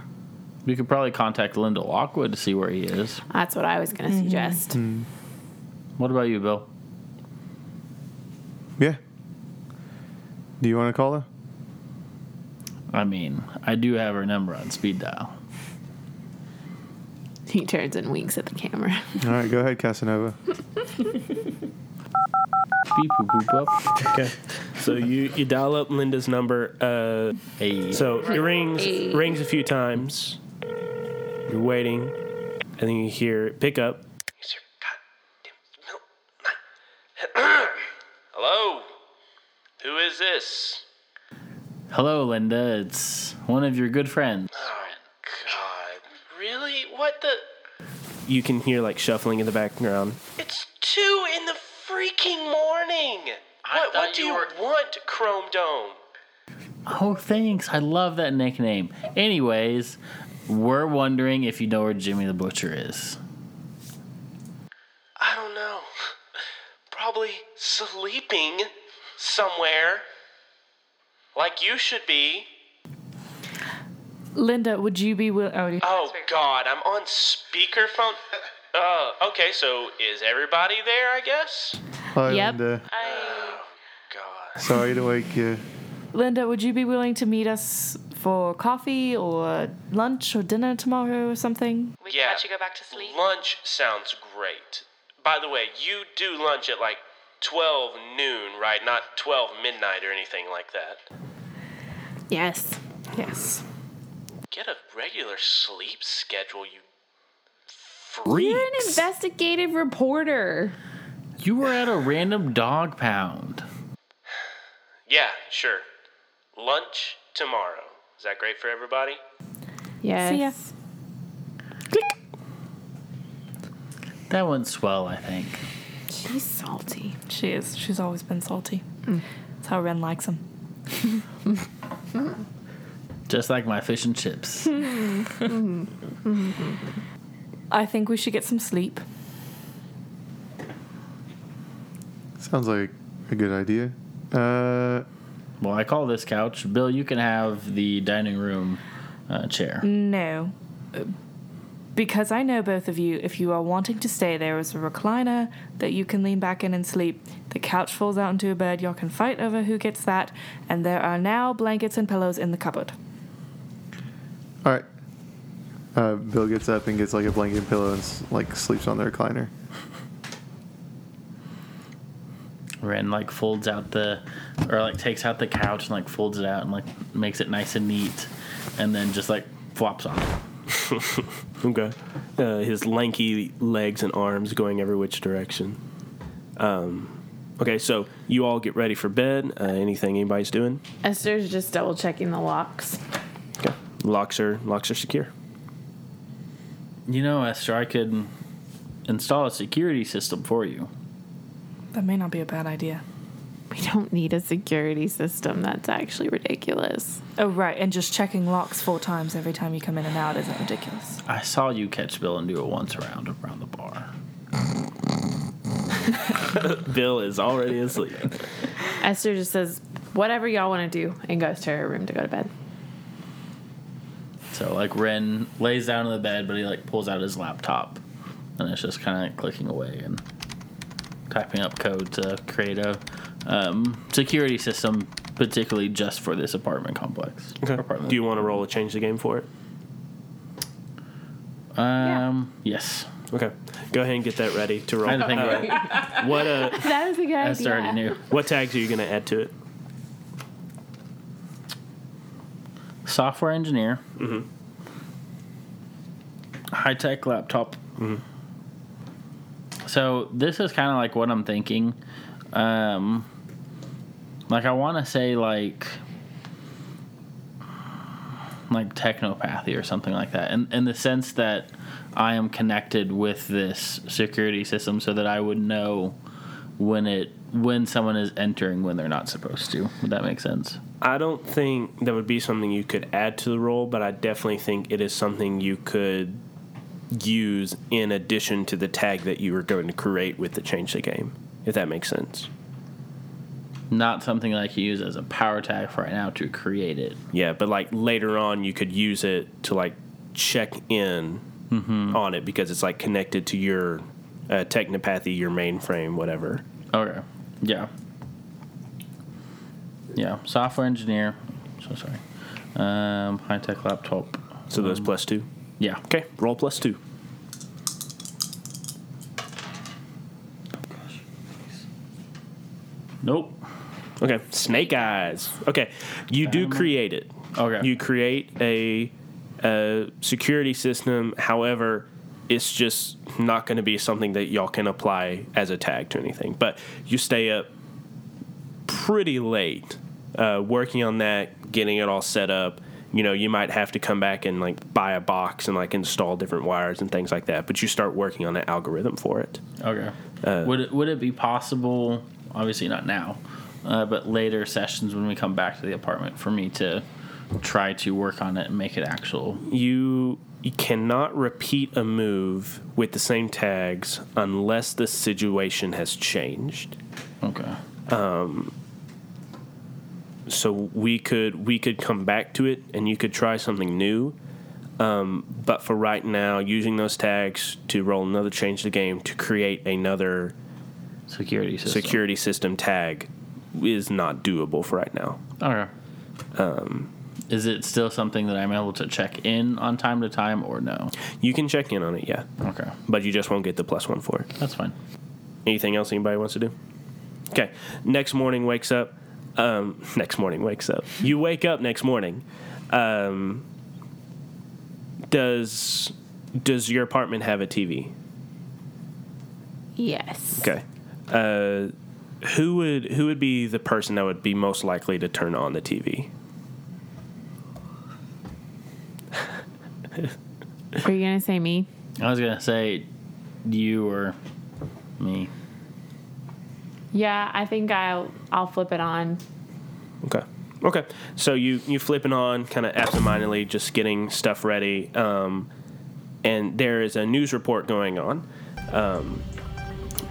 We could probably contact Linda Lockwood to see where he is. That's what I was going to mm-hmm. suggest. Hmm. What about you, Bill? Yeah. Do you want to call her? I mean, I do have her number on speed dial. He turns and winks at the camera. All right, go ahead, Casanova. Beep boop boop up. Okay. So you, you dial up Linda's number. Uh, Hey. so it rings rings a few times. You're waiting, and then you hear it pick up. Hello. Who is this? Hello, Linda. It's one of your good friends. Oh God! Really? What the? You can hear like shuffling in the background. It's two in the freaking morning. What, what do you want, Chrome Dome? Oh, thanks. I love that nickname. Anyways, we're wondering if you know where Jimmy the Butcher is. I don't know. Probably sleeping somewhere. Like you should be. Linda, would you be willing? Oh, you- Oh God, I'm on speakerphone. Uh, okay, so is everybody there? I guess. Hi, Yep. Linda. God. Sorry to wake you. Linda, would you be willing to meet us for coffee or lunch or dinner tomorrow or something? We Yeah. can let you go back to sleep. Lunch sounds great. By the way, you do lunch at like 12 noon, right? Not 12 midnight or anything like that. Yes. Yes. Get a regular sleep schedule, you You're an investigative reporter. You were at a random dog pound. Yeah, sure. Lunch tomorrow. Is that great for everybody? Yes. See ya. That went swell, I think. She's salty. She is. She's always been salty. That's how Ren likes him. Just like my fish and chips. I think we should get some sleep. Sounds like a good idea. Uh, well, I call this couch. Bill, you can have the dining room uh, chair. No. Because I know both of you, if you are wanting to stay, there is a recliner that you can lean back in and sleep. The couch falls out into a bed. Y'all can fight over who gets that. And there are now blankets and pillows in the cupboard. All right. Uh, Bill gets up and gets like a blanket and pillow and like sleeps on the recliner. Ren like folds out the, or like takes out the couch and like folds it out and like makes it nice and neat, and then just like flops on it. Okay. Uh, his lanky legs and arms going every which direction. Um, okay, so you all get ready for bed. Uh, anything anybody's doing? Esther's just double checking the locks. Okay. Locks are locks are secure. You know, Esther, I could install a security system for you. That may not be a bad idea. We don't need a security system. That's actually ridiculous. Oh, right. And just checking locks four times every time you come in and out isn't ridiculous. I saw you catch Bill and do it once around around the bar. Bill is already asleep. Esther just says, whatever y'all want to do, and goes to her room to go to bed. So like Ren lays down in the bed, but he like pulls out his laptop, and it's just kind of clicking away and typing up code to create a um, security system, particularly just for this apartment complex. Okay. Apartment. Do you want to roll a change the game for it? Um. Yes. Okay. Go ahead and get that ready to roll. I think Uh, about it. what uh That is a good Esther already knew. what tags are you going to add to it? Software engineer. High tech laptop. So this is kind of like what I'm thinking. Um, like I want to say like like technopathy or something like that, in in the sense that I am connected with this security system, so that I would know when it when someone is entering when they're not supposed to. Would that make sense? I don't think that would be something you could add to the role, but I definitely think it is something you could use in addition to the tag that you were going to create with the change the game, if that makes sense. not something that I can use as a power tag for right now to create it. Yeah, but like later on, you could use it to like check in on it because it's like connected to your uh, technopathy, your mainframe, whatever. Okay. Yeah. Yeah. Software engineer. So sorry. Um, high tech laptop. So those plus two. Yeah. Okay, roll plus two. Nope. Okay, snake eyes. Okay, you do create it. Okay. You create a, a security system. However, it's just not going to be something that y'all can apply as a tag to anything. But you stay up pretty late uh, working on that, getting it all set up. You know, you might have to come back and like buy a box and like install different wires and things like that. But you start working on an algorithm for it. Okay. Uh, would it would it be possible? Obviously not now, uh, but later sessions when we come back to the apartment for me to try to work on it and make it actual. you you cannot repeat a move with the same tags unless the situation has changed. Okay. Um, So we could we could come back to it and you could try something new. Um, but for right now, using those tags to roll another change the game to create another Security system. security system tag is not doable for right now. Okay. Um, is it still something that I'm able to check in on time to time or no? You can check in on it, yeah, Okay. but you just won't get the plus one for it. That's fine. Anything else anybody wants to do? Okay. Next morning wakes up. Um, next morning wakes up. You wake up next morning. Um, does does your apartment have a TV? Yes. Okay. Uh, who would who would be the person that would be most likely to turn on the TV? Are you gonna say me? I was gonna say you or me. Yeah, I think I'll I'll flip it on. Okay. Okay. So you you flipping on kind of absentmindedly, just getting stuff ready. Um, and there is a news report going on. Um,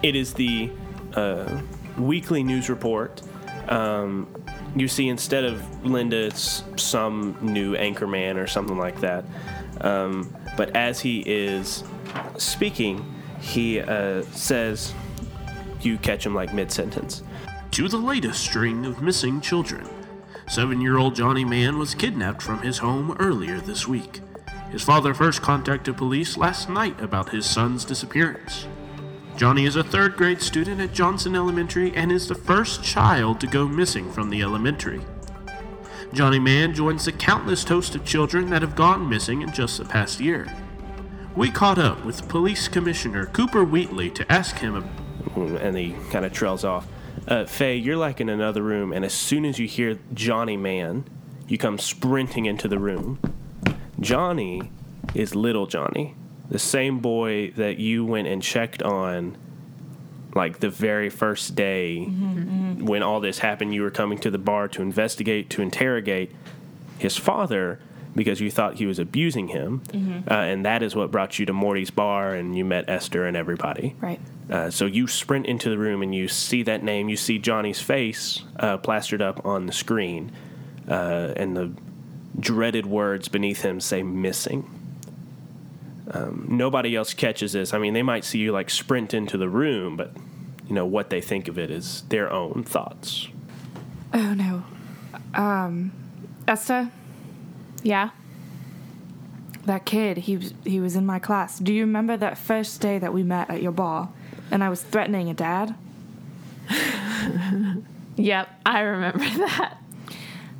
it is the uh, weekly news report. Um, you see instead of Linda, it's some new anchorman or something like that. Um, but as he is speaking, he uh, says, you catch him like mid sentence. To the latest string of missing children. Seven year old Johnny Mann was kidnapped from his home earlier this week. His father first contacted police last night about his son's disappearance. Johnny is a third grade student at Johnson Elementary and is the first child to go missing from the elementary. Johnny Mann joins the countless host of children that have gone missing in just the past year. We caught up with Police Commissioner Cooper Wheatley to ask him, and he kind of trails off. Uh, Faye, you're like in another room, and as soon as you hear Johnny Mann, you come sprinting into the room. Johnny is little Johnny, the same boy that you went and checked on like the very first day when all this happened you were coming to the bar to investigate to interrogate his father because you thought he was abusing him uh, and that is what brought you to morty's bar and you met esther and everybody Right. uh, so you sprint into the room and you see that name. You see Johnny's face uh, plastered up on the screen, uh, and the dreaded words beneath him say "missing." Um, nobody else catches this. I mean, they might see you like sprint into the room, but you know what they think of it is their own thoughts. Oh no. Um, Esther, Yeah. that kid, he was he was in my class. Do you remember that first day that we met at your bar, and I was threatening a dad? Yep, I remember that.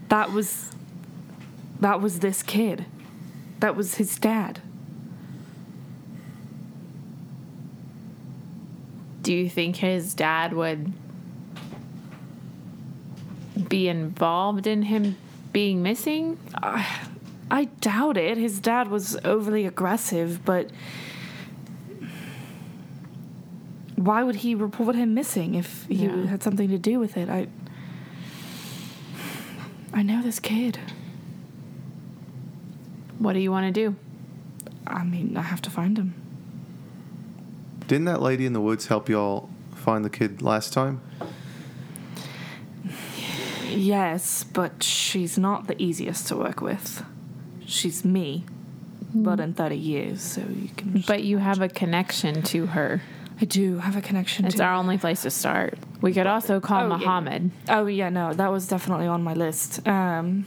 That was that was this kid. That was his dad. Do you think his dad would be involved in him being missing? I doubt it. His dad was overly aggressive, but why would he report him missing if he Yeah. had something to do with it? I I know this kid. What do you want to do? I mean, I have to find him. Didn't that lady in the woods help y'all find the kid last time? Yes, but she's not the easiest to work with. She's me, but in 30 years, so you can. just- But you have a connection to her. I do have a connection It's to. our only place to start. We could also call Oh, yeah. Oh, yeah, no, that was definitely on my list. Um,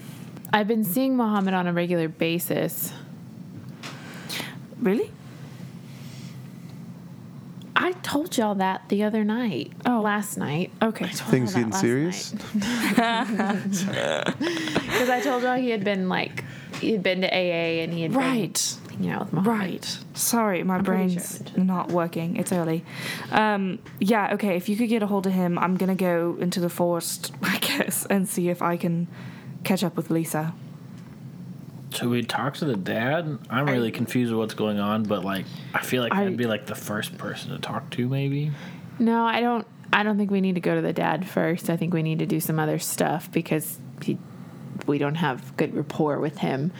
I've been seeing Muhammad on a regular basis. really? I told y'all that the other night. Oh. last night. Okay. Things getting serious? Because I told y'all he had been like he had been to AA and he had Right. been hanging out with Muhammad. Right. Sorry, my pretty brain's sure not working. It's early. Um, yeah, okay, if you could get a hold of him, I'm going to go into the forest, I guess, and see if I can catch up with Lisa. Should we talk to the dad? I'm really confused with what's going on, but like, I feel like I- I'd be like the first person to talk to, maybe. No, I don't. I don't think we need to go to the dad first. I think we need to do some other stuff because he, we don't have good rapport with him.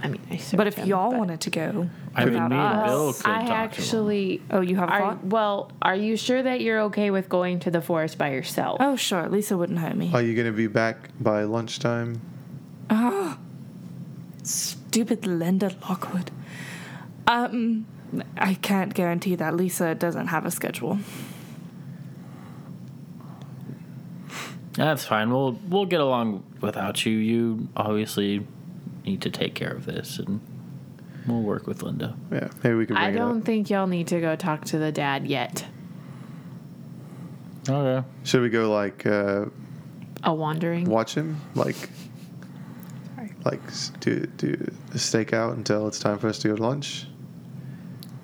I mean, I But if him, y'all but- wanted to go I mean, without me and us- Bill could I talk to him. actually. Oh, you have a Are, thought? well, are you sure that you're okay with going to the forest by yourself? Oh, sure. Lisa wouldn't hurt me. Are you going to be back by lunchtime? Stupid Linda Lockwood. Um, I can't guarantee that. Lisa doesn't have a schedule. That's fine. We'll we'll get along without you. You obviously need to take care of this, and we'll work with Linda. Yeah, maybe we can bring I don't up. think y'all need to go talk to the dad yet. Okay. Should we go like uh, A wandering. watch him? Like, like do do a stakeout until it's time for us to go to lunch?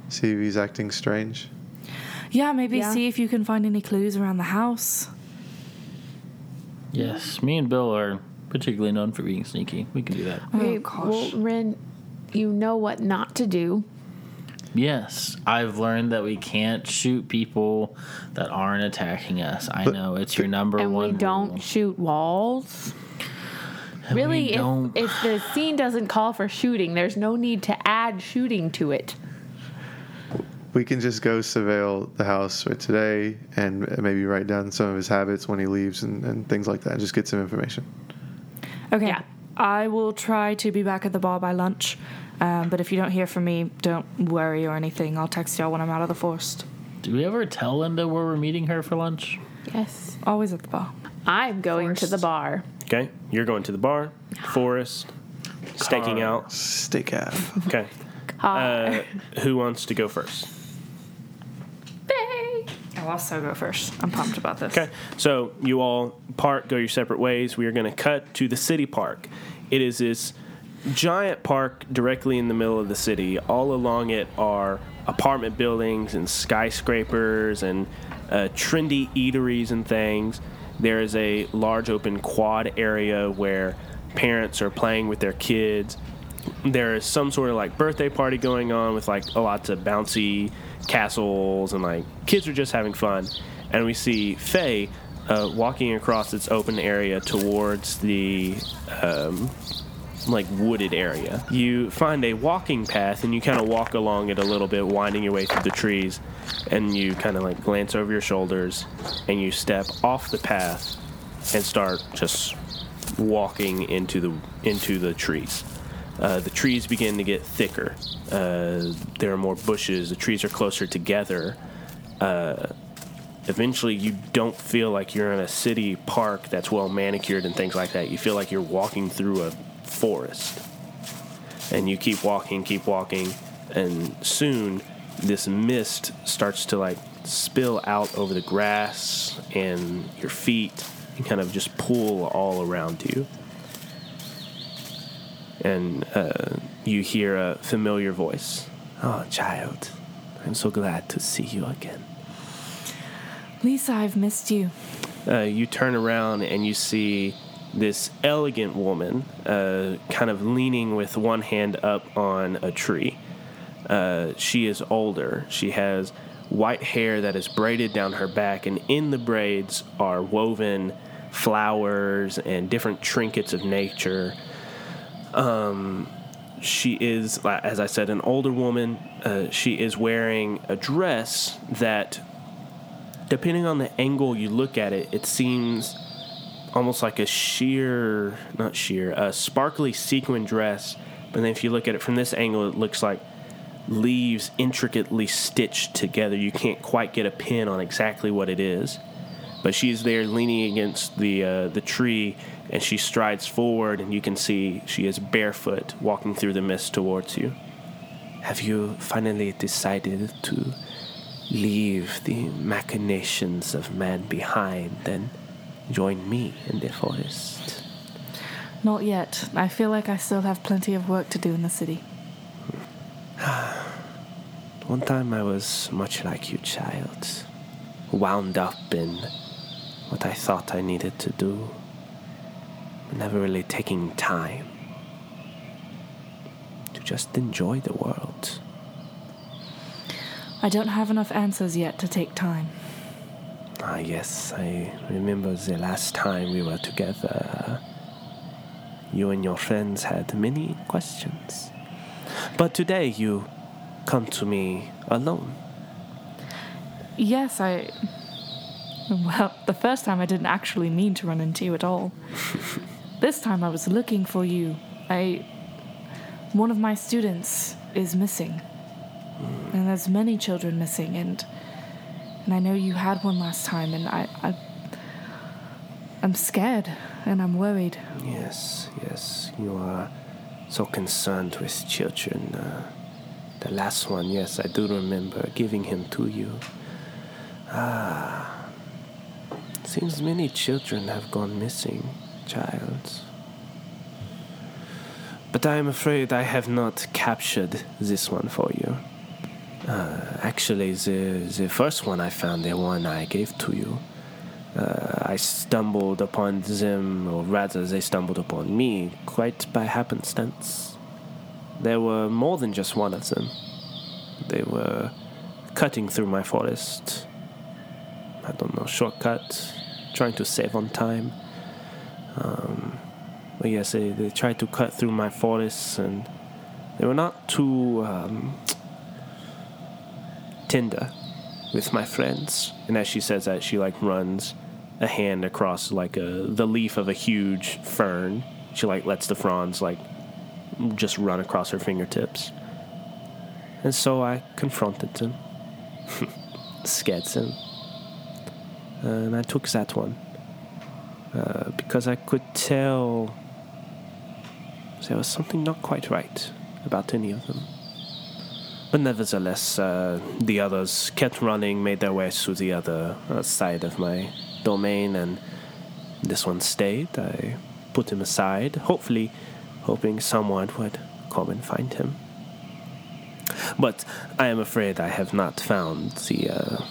See if he's acting strange. Yeah, maybe Yeah. see if you can find any clues around the house. Yes, me and Bill are particularly known for being sneaky. We can do that. Okay, Oh, gosh. well, Ren, you know what not to do. Yes, I've learned that we can't shoot people that aren't attacking us. I But- know it's your number and one. we don't rule. shoot walls. And we Really, if, if the scene doesn't call for shooting, there's no need to add shooting to it. We can just go surveil the house for today and maybe write down some of his habits when he leaves and, and things like that. And Just get some information. Okay. Yeah. I will try to be back at the bar by lunch. Um, but if you don't hear from me, don't worry or anything. I'll text y'all when I'm out of the forest. Do we ever tell Linda where we're meeting her for lunch? Yes. Always at the bar. I'm going to the bar. Okay, you're going to the bar, forest, staking out. Steak out. Okay. Uh, who wants to go first? Bay. I'll also go first. I'm pumped about this. Okay, so you all part, go your separate ways. We are going to cut to the city park. It is this giant park directly in the middle of the city. All along it are apartment buildings and skyscrapers and uh, trendy eateries and things. There is a large open quad area where parents are playing with their kids. There is some sort of like birthday party going on with like a lots of bouncy castles and like kids are just having fun. And we see Faye uh, walking across this open area towards the um, like wooded area. You find a walking path and you kind of walk along it a little bit, winding your way through the trees, and you kind of like glance over your shoulders and you step off the path and start just walking into the into the trees. Uh, the trees begin to get thicker. Uh, there are more bushes. The trees are closer together. Uh, eventually, you don't feel like you're in a city park that's well manicured and things like that. You feel like you're walking through a forest. And you keep walking, keep walking, and soon this mist starts to like spill out over the grass and your feet and kind of just pool all around you and uh, you hear a familiar voice. Oh, child, I'm so glad to see you again. Lisa, I've missed you. Uh, you turn around and you see this elegant woman, uh, kind of leaning with one hand up on a tree. Uh, she is older. She has white hair that is braided down her back, and in the braids are woven flowers and different trinkets of nature she is, as I said, an older woman. Uh, she is wearing a dress that, depending on the angle you look at it, it seems almost like a sheer, not sheer, a sparkly sequin dress. But then if you look at it from this angle, it looks like leaves intricately stitched together. You can't quite get a pin on exactly what it is. But she's there leaning against the uh, the tree, and she strides forward, and you can see she is barefoot, walking through the mist towards you. Have you finally decided to leave the machinations of man behind and join me in the forest? Not yet. I feel like I still have plenty of work to do in the city. One time I was much like you, child, wound up in what I thought I needed to do, never really taking time to just enjoy the world. I don't have enough answers yet to take time. Ah, yes, I remember the last time we were together. You and your friends had many questions. But today you come to me alone. Yes, I. Well, the first time I didn't actually mean to run into you at all. this time I was looking for you. I. One of my students is missing. And there's many children missing, and. And I know you had one last time, and I. I I'm scared, and I'm worried. Yes, yes, you are so concerned with children. Uh, the last one, yes, I do remember giving him to you. Ah, seems many children have gone missing, child. But I am afraid I have not captured this one for you. Uh, actually, the, the first one I found, the one I gave to you, uh, I stumbled upon them, or rather, they stumbled upon me, quite by happenstance. There were more than just one of them. They were cutting through my forest. I don't know, shortcut, trying to save on time. Um, but yes, they, they tried to cut through my forest, and they were not too um, tender with my friends. And as she says that, she like runs a hand across like a the leaf of a huge fern She like lets the fronds like just run across her fingertips. And so I confronted him, scared him, and I took that one uh, because I could tell there was something not quite right about any of them. But nevertheless, uh, the others kept running, made their way to the other uh, side of my domain, and this one stayed. I put him aside, hopefully, hoping someone would come and find him. But I am afraid I have not found the uh,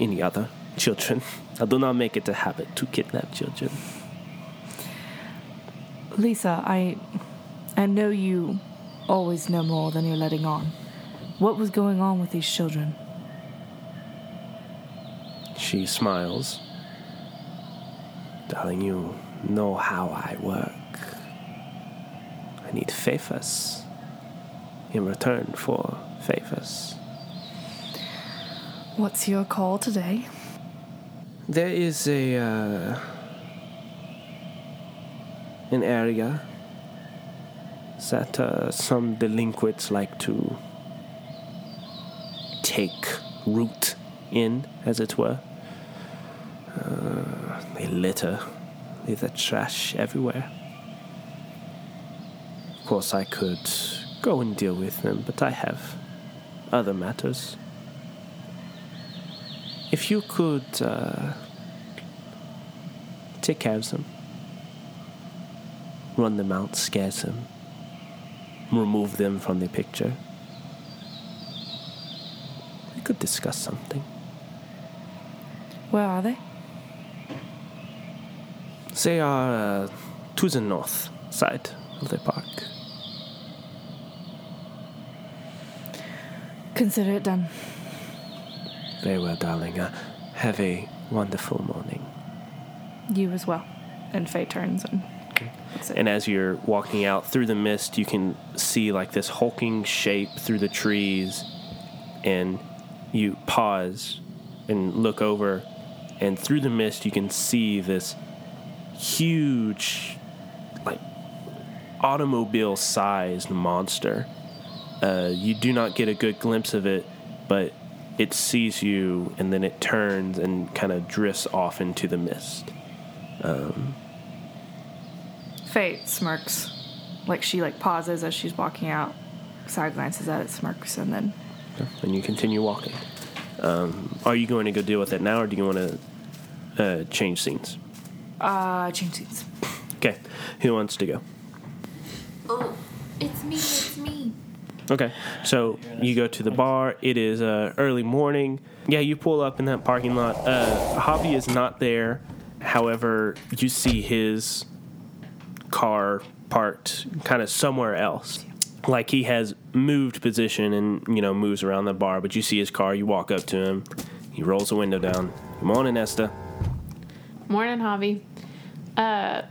any other children. I do not make it a habit to kidnap children. Lisa, I I know you always know more than you're letting on. What was going on with these children? She smiles. Darling, you know how I work. I need favors in return for favors. What's your call today? There is a uh, an area that uh, some delinquents like to take root in, as it were. Uh, they litter, leave their trash everywhere. Of course, I could go and deal with them, but I have other matters. If you could uh, take care of them, run them out, scare them, remove them from the picture, could discuss something. Where are they? They are uh, to the north side of the park. Consider it done. Very well, darling. Uh, have a wonderful morning. You as well. And Faye turns and And as you're walking out through the mist, you can see like this hulking shape through the trees, and you pause and look over, and through the mist, you can see this huge, like automobile sized monster. Uh, you do not get a good glimpse of it, but it sees you and then it turns and kind of drifts off into the mist. Faye smirks. Like she like pauses as she's walking out, side glances at it, smirks, and then and you continue walking. Um, are you going to go deal with it now, or do you want to uh, change scenes? uh change scenes. Okay, who wants to go? Oh, it's me, it's me. Okay, so you go to the bar. It is uh, early morning. Yeah, you pull up in that parking lot. Uh, Hobby is not there. However, you see his car parked kind of somewhere else. Like he has moved position and you know moves around the bar, but you see his car. You walk up to him. He rolls the window down. Good morning, Esther. Morning, Hobby. Uh,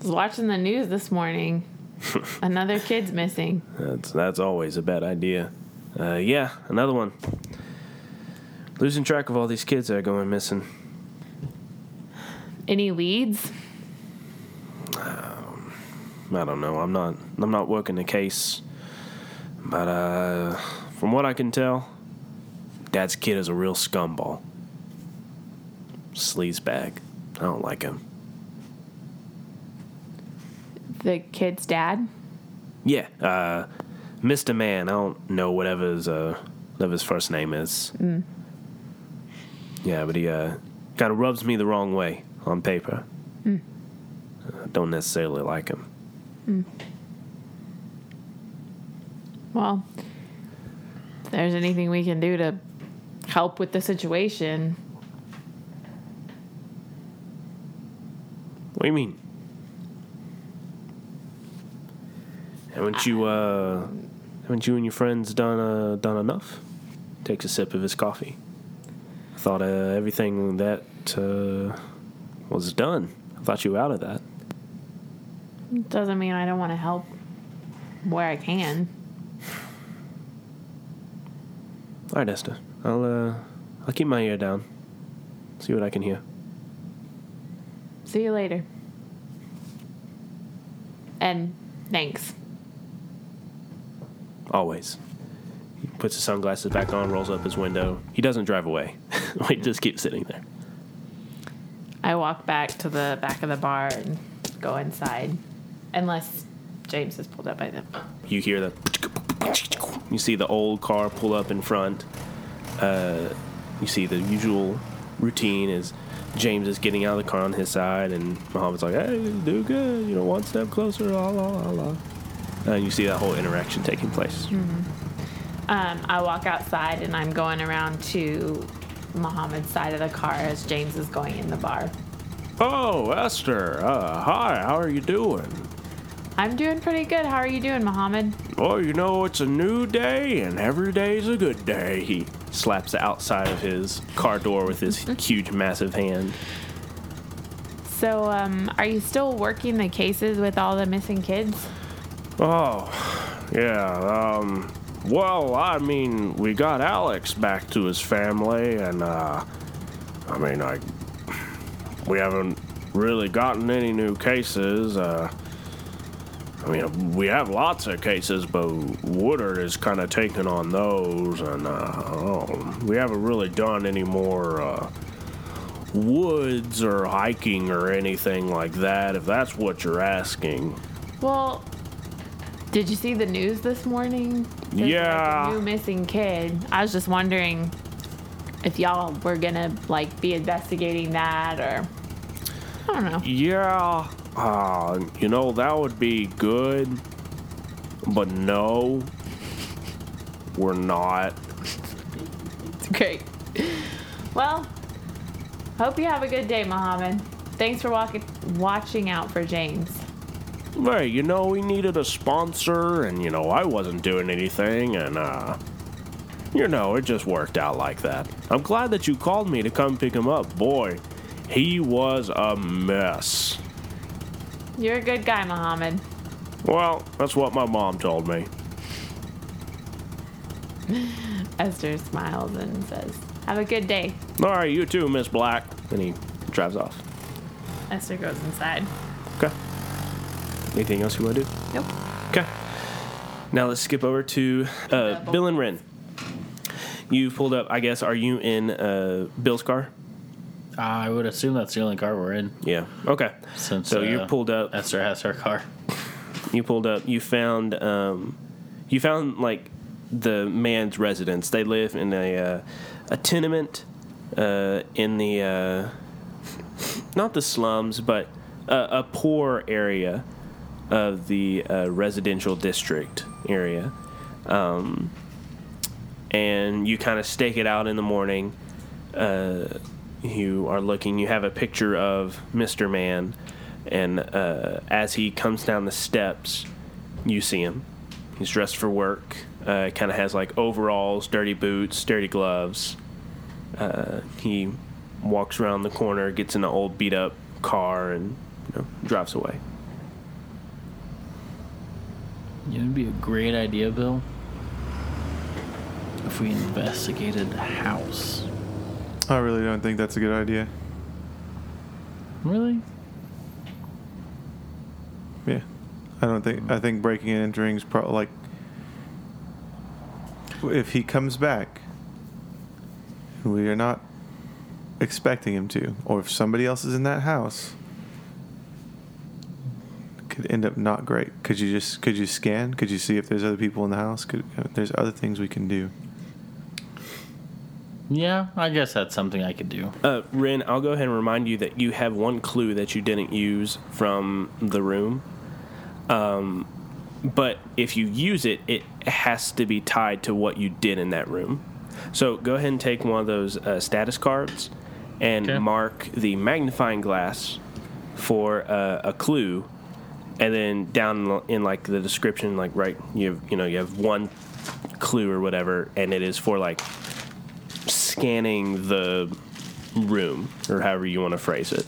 was watching the news this morning. Another kid's missing. That's that's always a bad idea. Uh, yeah, another one. Losing track of all these kids that are going missing. Any leads? I don't know. I'm not. I'm not working the case, but uh, from what I can tell, Dad's kid is a real scumball. Sleazebag. I don't like him. The kid's dad? Yeah, uh, Mr. Mann. I don't know whatever his uh, whatever his first name is. Yeah, but he uh, kind of rubs me the wrong way on paper. Uh, don't necessarily like him. Well, if there's anything we can do to help with the situation, What do you mean? Haven't you uh haven't you and your friends done uh done enough? Takes a sip of his coffee. I thought uh, everything that uh was done. I thought you were out of that. Doesn't mean I don't want to help where I can. All right, Esther. I'll uh I'll keep my ear down. See what I can hear. See you later. And thanks. Always. He puts his sunglasses back on, rolls up his window. He doesn't drive away. he just keeps sitting there. I walk back to the back of the bar and go inside. Unless James is pulled up by them. You hear the. You see the old car pull up in front. Uh, you see the usual routine is James is getting out of the car on his side, and Muhammad's like, "Hey, do good. You know, one step closer." La la la la. And you see that whole interaction taking place. Um, I walk outside and I'm going around to Muhammad's side of the car as James is going in the bar. Oh, Esther. Uh, hi. How are you doing? I'm doing pretty good. How are you doing, Muhammad? Oh, you know, it's a new day, and every day's a good day. He slaps the outside of his car door with his huge, massive hand. So, um, are you still working the cases with all the missing kids? Oh, yeah. Um, well, I mean, we got Alex back to his family, and uh, I mean, I we haven't really gotten any new cases. Uh, I mean, we have lots of cases, but Woodard is kind of taking on those, and uh, oh, we haven't really done any more uh, woods or hiking or anything like that. If that's what you're asking. Well, did you see the news this morning? There's, like, Yeah. a new missing kid. I was just wondering if y'all were gonna like be investigating that or I don't know. Yeah, uh, you know, that would be good. But no, we're not. Great. Well, hope you have a good day, Mohammed. Thanks for walking, watching out for James. Hey, you know, we needed a sponsor, and, you know, I wasn't doing anything, and, uh, you know, it just worked out like that. I'm glad that you called me to come pick him up. Boy, he was a mess. You're a good guy, Mohammed. Well, that's what my mom told me. Esther smiles and says, Have a good day. All right, you too, Miss Black. And he drives off. Esther goes inside. Okay. Anything else you want to do? Nope. Okay. Now let's skip over to uh, Bill and Ren. You pulled up. I guess. Are you in uh, Bill's car? I would assume that's the only car we're in Yeah. Okay. since So uh, pulled up. Esther has her car. You pulled up. You found. Um, you found like the man's residence. They live in a uh, a tenement uh, in the uh, not the slums, but a, a poor area of the uh, residential district area. Um, and you kind of stake it out in the morning. You are looking. You have a picture of Mister Man, and uh, as he comes down the steps, you see him. He's dressed for work. Uh, kind of has like overalls, dirty boots, dirty gloves. Uh, he walks around the corner, gets in an old beat up car, and you know, drives away. It would be a great idea, Bill, if we investigated the house. I really don't think that's a good idea. Really? Yeah, I don't think. I think breaking and entering is probably like if he comes back, we are not expecting him to, or if somebody else is in that house, could end up not great. Could you just could you scan? Could you see if there's other people in the house? Could there's other things we can do? Yeah, I guess that's something I could do. Uh, Ren, I'll go ahead and remind you that you have one clue that you didn't use from the room. Um, but if you use it, it has to be tied to what you did in that room. So go ahead and take one of those uh, status cards and Okay. mark the magnifying glass for uh, a clue, and then down in like the description, like right, you have, you know you have one clue or whatever, and it is for like scanning the room or however you want to phrase it.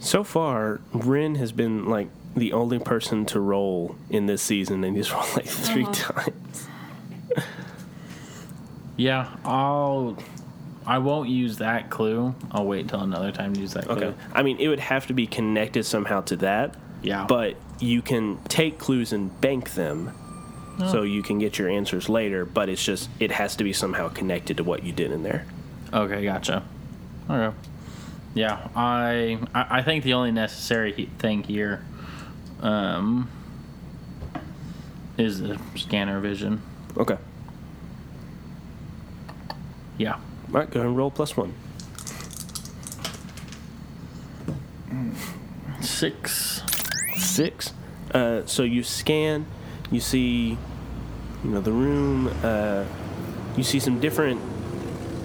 So far, Ren has been like the only person to roll in this season, and he's rolled like 3 uh-huh. times. Yeah, I'll. I won't use that clue. I'll wait till another time to use that clue. Okay. I mean, it would have to be connected somehow to that. Yeah. but you can take clues and bank them so you can get your answers later but it's just it has to be somehow connected to what you did in there Okay, gotcha. Okay. Yeah, I I I think the only necessary thing here, um, is the scanner vision. okay Yeah. all right go ahead and roll plus one Six. six uh, so you scan you see you know the room uh, you see some different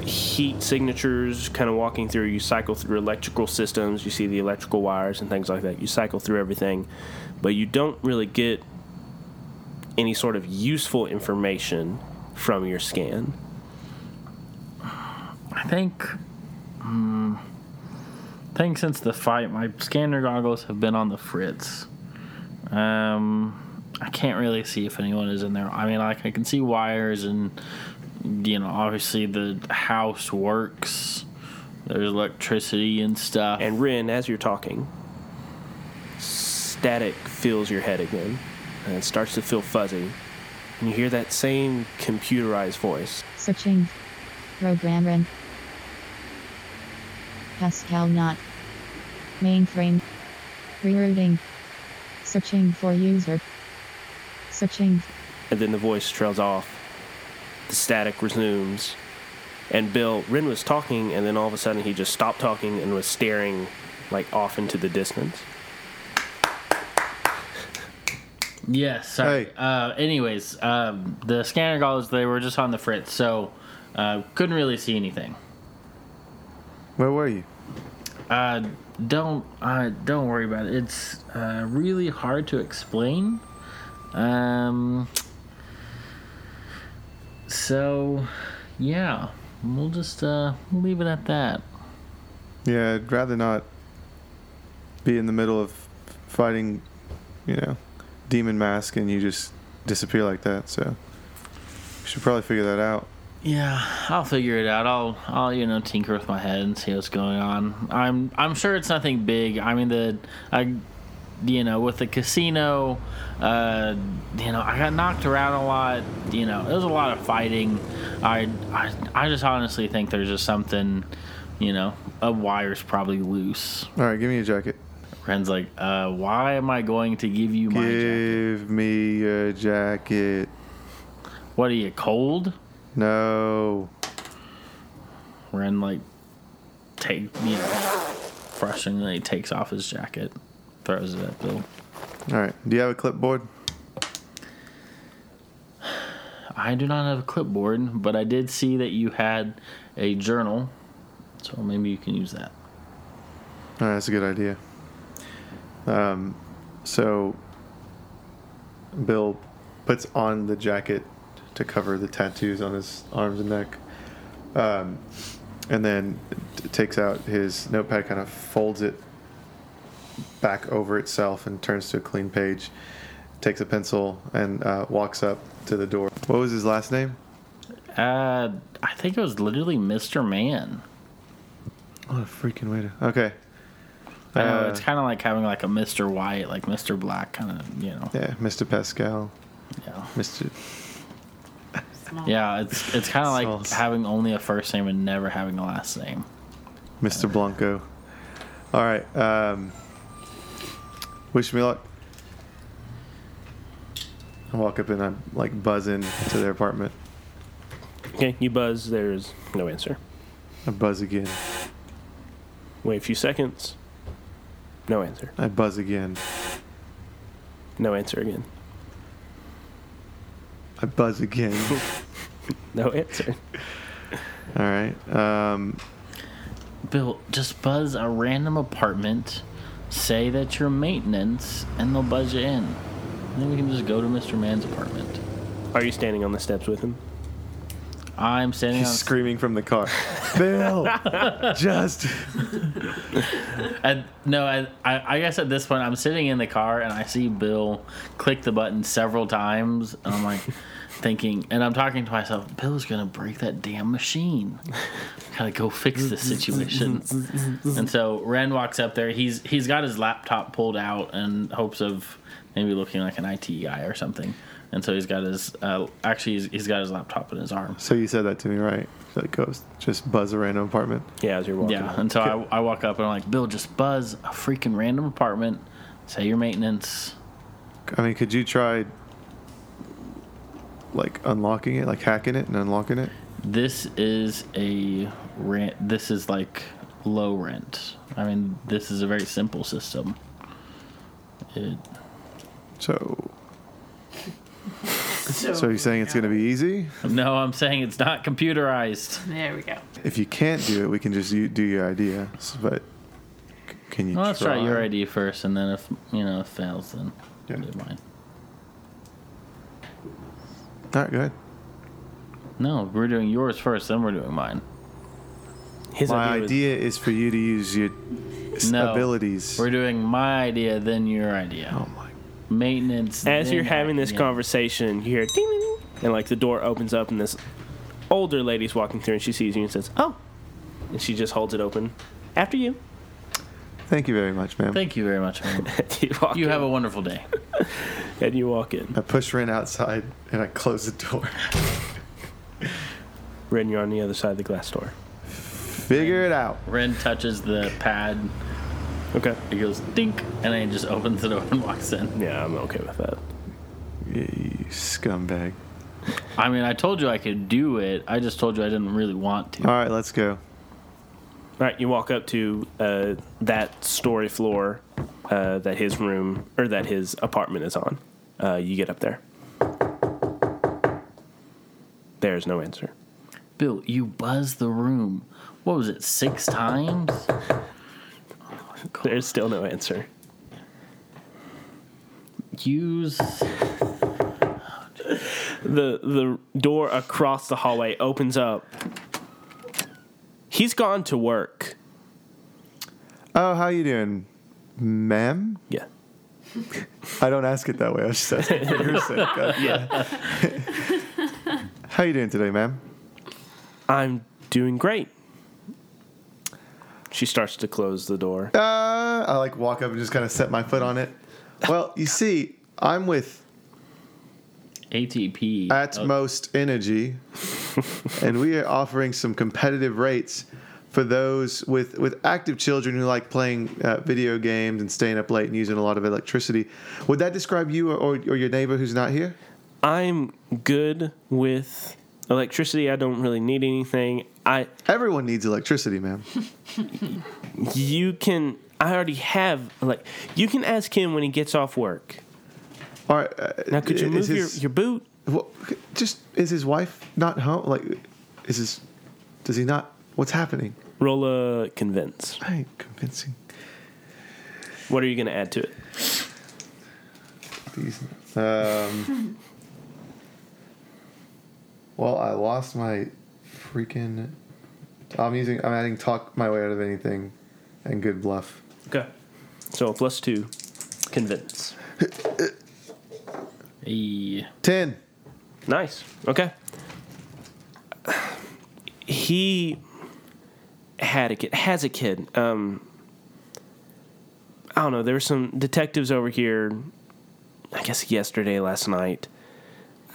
heat signatures kind of walking through you cycle through electrical systems you see the electrical wires and things like that you cycle through everything but you don't really get any sort of useful information from your scan I think. Hmm, I think since the fight, my scanner goggles have been on the fritz. Um, I can't really see if anyone is in there. I mean, like I can see wires and you know, obviously the house works. There's electricity and stuff. and Ren as you're talking static fills your head again and it starts to feel fuzzy and you hear that same computerized voice Searching. Programmer. Pascal not. Mainframe. Rerouting. Searching for user. Searching. and then the voice trails off. The static resumes. And Bill, Ren was talking, and then all of a sudden he just stopped talking and was staring like off into the distance. Yes. Sorry. Hey. Uh, anyways, um, the scanner goggles they were just on the fritz, so uh, couldn't really see anything. Where were you? Uh, don't uh, don't worry about it. It's uh, really hard to explain. Um. So, yeah, we'll just uh, leave it at that. Yeah, I'd rather not be in the middle of fighting, you know, demon mask and you just disappear like that. So we should probably figure that out. Yeah, I'll figure it out. I'll I'll you know tinker with my head and see what's going on. I'm I'm sure it's nothing big. I mean the I you know with the casino, uh, you know I got knocked around a lot. You know there was a lot of fighting. I I I just honestly think there's just something, you know, a wire's probably loose. All right, give me a jacket. Ren's like, uh, why am I going to give you my jacket? Give me a jacket. What are you cold? No. Ren like take you know frustratingly takes off his jacket, throws it at Bill. All right. Do you have a clipboard? I do not have a clipboard, but I did see that you had a journal, so maybe you can use that. All right, that's a good idea. Um, so Bill puts on the jacket to cover the tattoos on his arms and neck, um, and then t- takes out his notepad, kind of folds it back over itself, and turns to a clean page. Takes a pencil and uh, walks up to the door. What was his last name? Uh, I think it was literally Mr. Man. What a freaking way to. Okay. I know Uh, it's kind of like having like a Mr. White, like Mr. Black, kind of, you know. Yeah, Mr. Pascal. Yeah, Mr. yeah. It's it's kind of like Sauce. having only a first name and never having a last name. Mr. Blanco. All right. Um, wish me luck. I walk up and I'm like buzzing to their apartment. Okay, you buzz, there's no answer. I buzz again. Wait a few seconds. No answer. I buzz again. No answer again. I buzz again. No answer. All right. Um, Bill, just buzz a random apartment, say that you're maintenance, and they'll buzz you in. And then we can just go to Mr. Man's apartment. Are you standing on the steps with him? I'm standing he's on. screaming from the car. Bill, just. And, no, I, I, I guess at this point I'm sitting in the car and I see Bill click the button several times, and I'm like, thinking, and I'm talking to myself, Bill's gonna break that damn machine. Gotta go fix this situation. and so Ren walks up there. He's he's got his laptop pulled out in hopes of maybe looking like an IT guy or something. And so he's got his uh, actually he's, he's got his laptop in his arm. So you said that to me, right? So it goes just buzz a random apartment. Yeah, as you're walking. Yeah, and so I, I walk up and I'm like, Bill, just buzz a freaking random apartment. Say your maintenance. I mean, could you try like unlocking it, like hacking it and unlocking it? This is a rent. This is like low rent. I mean, this is a very simple system. It, So, so you're saying it's going to be easy? no, I'm saying it's not computerized. There we go. If you can't do it, we can just do your idea. But can you? Well, let's try try your idea first, and then if you know it fails, then Yeah. we'll do mine. All right, go ahead. No, we're doing yours first, then we're doing mine. His My idea, was- is for you to use your No, abilities. We're doing my idea, then your idea. oh my! Maintenance. as you're having this idea. conversation, you hear ding, ding, ding, and like the door opens up, and this older lady's walking through, and she sees you and says, "Oh," and she just holds it open after you. Thank you very much, ma'am. Thank you very much, man. you you have a wonderful day. and you walk in. I push Ren outside and I close the door. Ren, you're on the other side of the glass door. Figure it out. Ren touches the pad. Okay. He goes dink, and then he just opens the door and walks in. Yeah, I'm okay with that. Yeah, you scumbag. I mean, I told you I could do it. I just told you I didn't really want to. All right, let's go. All right, you walk up to uh, that story floor uh, that his room or that his apartment is on. Uh, you get up there. There's no answer. Bill, you buzzed the room. What was it, six times? There's still no answer. Use. The the door across the hallway opens up. He's gone to work. Oh, how you doing, ma'am? Yeah. I don't ask it that way. I was just asking for your sake. Uh, Yeah. How you doing today, ma'am? I'm doing great. She starts to close the door. Uh, I like walk up and just kind of set my foot on it. Well, you see, I'm with ATP. Atmos Energy, and we are offering some competitive rates for those with, with active children who like playing uh, video games and staying up late and using a lot of electricity. Would that describe you or, or, or your neighbor who's not here? I'm good with electricity. I don't really need anything. I Everyone needs electricity, ma'am. you can I already have like you can ask him when he gets off work. All right. Uh, Now could you move his- your, your boot? Well, just is his wife not home? Like, is his? Does he not? What's happening? Roll a convince. I ain't convincing. What are you gonna add to it? These. Um. well, I lost my freaking. I'm using. I'm adding talk my way out of anything, and good bluff. Okay. So a plus two convince. A, Ten. Nice. Okay. He had a kid. Has a kid. Um, I don't know. There were some detectives over here. I guess yesterday, last night.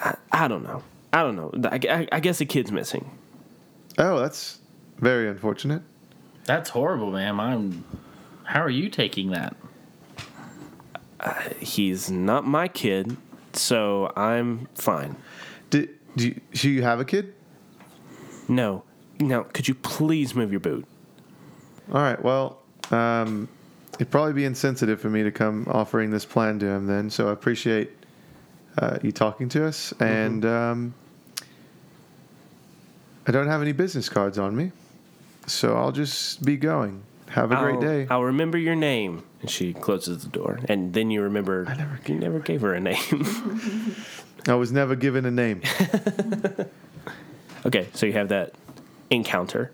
I, I don't know. I don't know. I, I, I guess the kid's missing. Oh, that's very unfortunate. that's horrible, ma'am. I'm. How are you taking that? He's not my kid, so I'm fine. Did do you, do you have a kid? No. Now, could you please move your boot? All right. Well, um, it'd probably be insensitive for me to come offering this plan to him then. So I appreciate uh, you talking to us, and um, I don't have any business cards on me, so I'll just be going. Have a great day. I'll remember your name. And she closes the door. And then you remember I never you never gave her a name. I was never given a name. okay, so you have that encounter.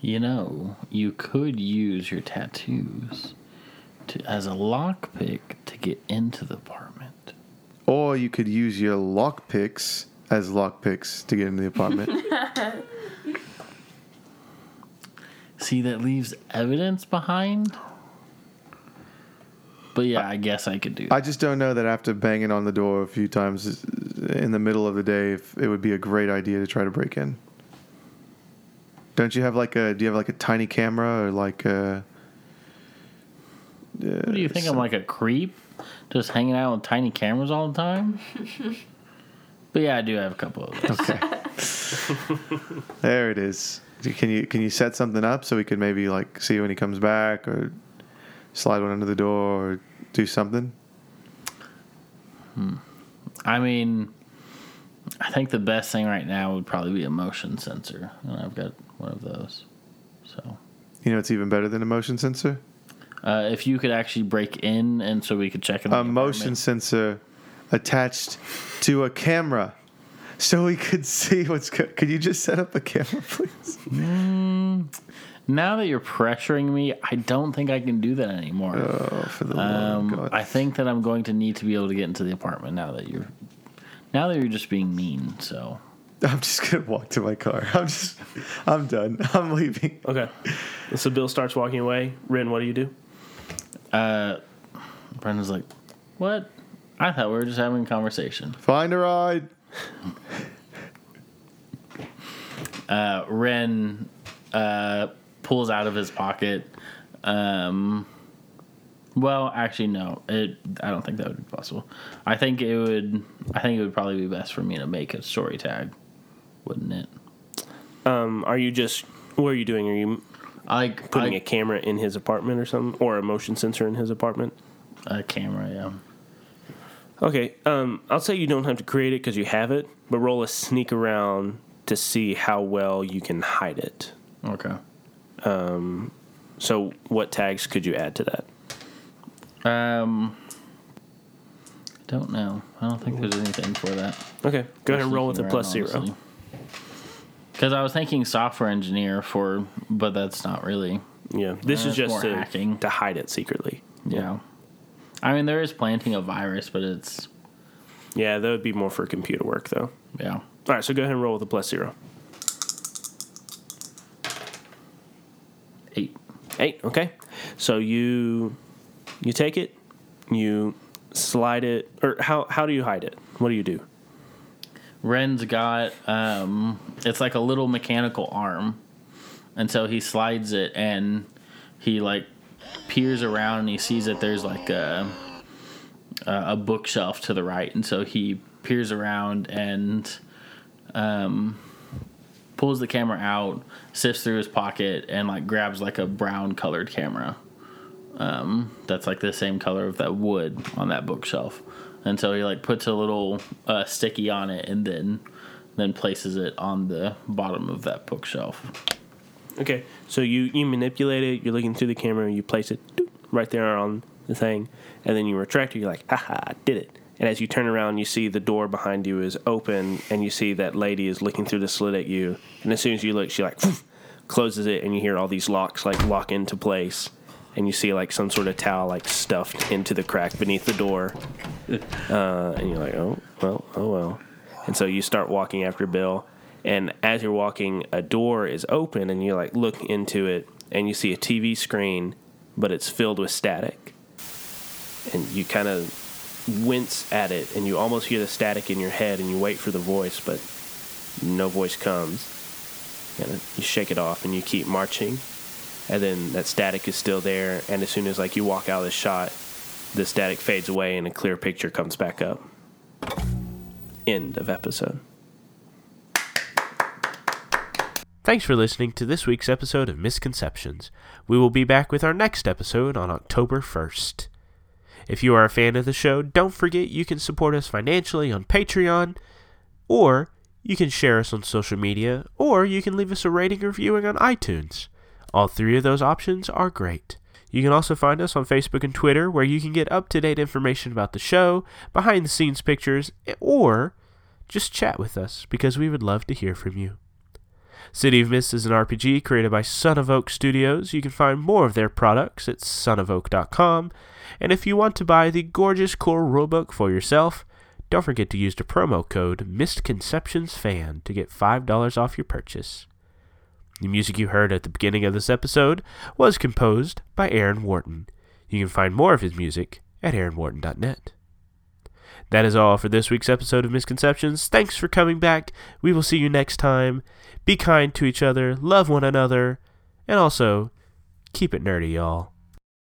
You know, you could use your tattoos to, as a lockpick to get into the apartment. or you could use your lockpicks as lockpicks to get into the apartment. See, that leaves evidence behind. But yeah, I guess I could do that. I just don't know that after banging on the door a few times in the middle of the day, if it would be a great idea to try to break in. Don't you have like a? Do you have like a tiny camera or like a? Uh, what do you think? I'm like a creep, just hanging out with tiny cameras all the time. but yeah, I do have a couple of those. Okay. there it is. Can you can you set something up so we could maybe like see when he comes back or slide one under the door or do something? Hmm. I mean, I think the best thing right now would probably be a motion sensor, and I've got one of those. So, You know, it's even better than a motion sensor. uh, if you could actually break in, and so we could check in A motion sensor attached to a camera, so we could see what's. Co- could you just set up a camera, please? Now that you're pressuring me, I don't think I can do that anymore. Oh, for the love of Um, God! I think that I'm going to need to be able to get into the apartment now that you're, now that you're just being mean. So I'm just gonna walk to my car. I'm just. I'm done. I'm leaving. Okay. So Bill starts walking away. Ren, what do you do? uh, Brendan's like, "What? I thought we were just having a conversation." Find a ride. Uh, Ren uh, pulls out of his pocket. Um, well, actually, no. It. I don't think that would be possible. I think it would. I think it would probably be best for me to make a story tag, wouldn't it? Um, are you just what are you doing? Are you I putting I, a camera in his apartment or something, or a motion sensor in his apartment? a camera. Yeah. Okay. Um, I'll say you don't have to create it because you have it, but roll a sneak around to see how well you can hide it. Okay. So, what tags could you add to that? Um, don't know. I don't think there's anything for that. Okay, go ahead and roll with a plus zero. Because I was thinking software engineer for, but that's not really. Yeah, this Uh, is just to, hacking. to hide it secretly. Yeah. I mean, there is planting a virus, but it's Yeah, that would be more for computer work, though. yeah. All right, so go ahead and roll with a plus zero. Eight. Eight. Okay, so you you take it, you slide it, or how how do you hide it? What do you do? Ren's got um, it's like a little mechanical arm, and so he slides it and he like peers around and he sees that there's like a a bookshelf to the right, and so he peers around and um, pulls the camera out, sifts through his pocket, and like grabs like a brown colored camera. Um, that's like the same color of that wood on that bookshelf, and so he like puts a little uh, sticky on it, and then then places it on the bottom of that bookshelf. Okay, so you you manipulate it. You're looking through the camera. You place it right there on the thing, and then you retract it. You're like, haha, I did it. And as you turn around, you see the door behind you is open, and you see that lady is looking through the slit at you. And as soon as you look, she like closes it, and you hear all these locks like lock into place, and you see like some sort of towel like stuffed into the crack beneath the door. Uh, and you're like, oh well, oh well. And so you start walking after Bill, and as you're walking, a door is open, and you like look into it, and you see a TV screen, but it's filled with static. And you kind of wince at it, and you almost hear the static in your head, and you wait for the voice, but no voice comes. And you shake it off, and you keep marching, and then that static is still there. And as soon as like you walk out of the shot, the static fades away, and a clear picture comes back up. End of episode. Thanks for listening to this week's episode of Misconceptions. We will be back with our next episode on October 1st. If you are a fan of the show, don't forget you can support us financially on Patreon, or you can share us on social media, or you can leave us a rating or reviewing on iTunes. All three of those options are great. You can also find us on Facebook and Twitter, where you can get up to date information about the show, behind the scenes pictures, or just chat with us because we would love to hear from you. City of Mist is an RPG created by Son of Oak Studios. You can find more of their products at sonofoak.com. And if you want to buy the gorgeous core rulebook for yourself, don't forget to use the promo code MISCONCEPTIONSFAN to get $5 off your purchase. The music you heard at the beginning of this episode was composed by Aaron Wharton. You can find more of his music at aaronwharton.net. That is all for this week's episode of Misconceptions. Thanks for coming back. We will see you next time. Be kind to each other, love one another, and also keep it nerdy, y'all.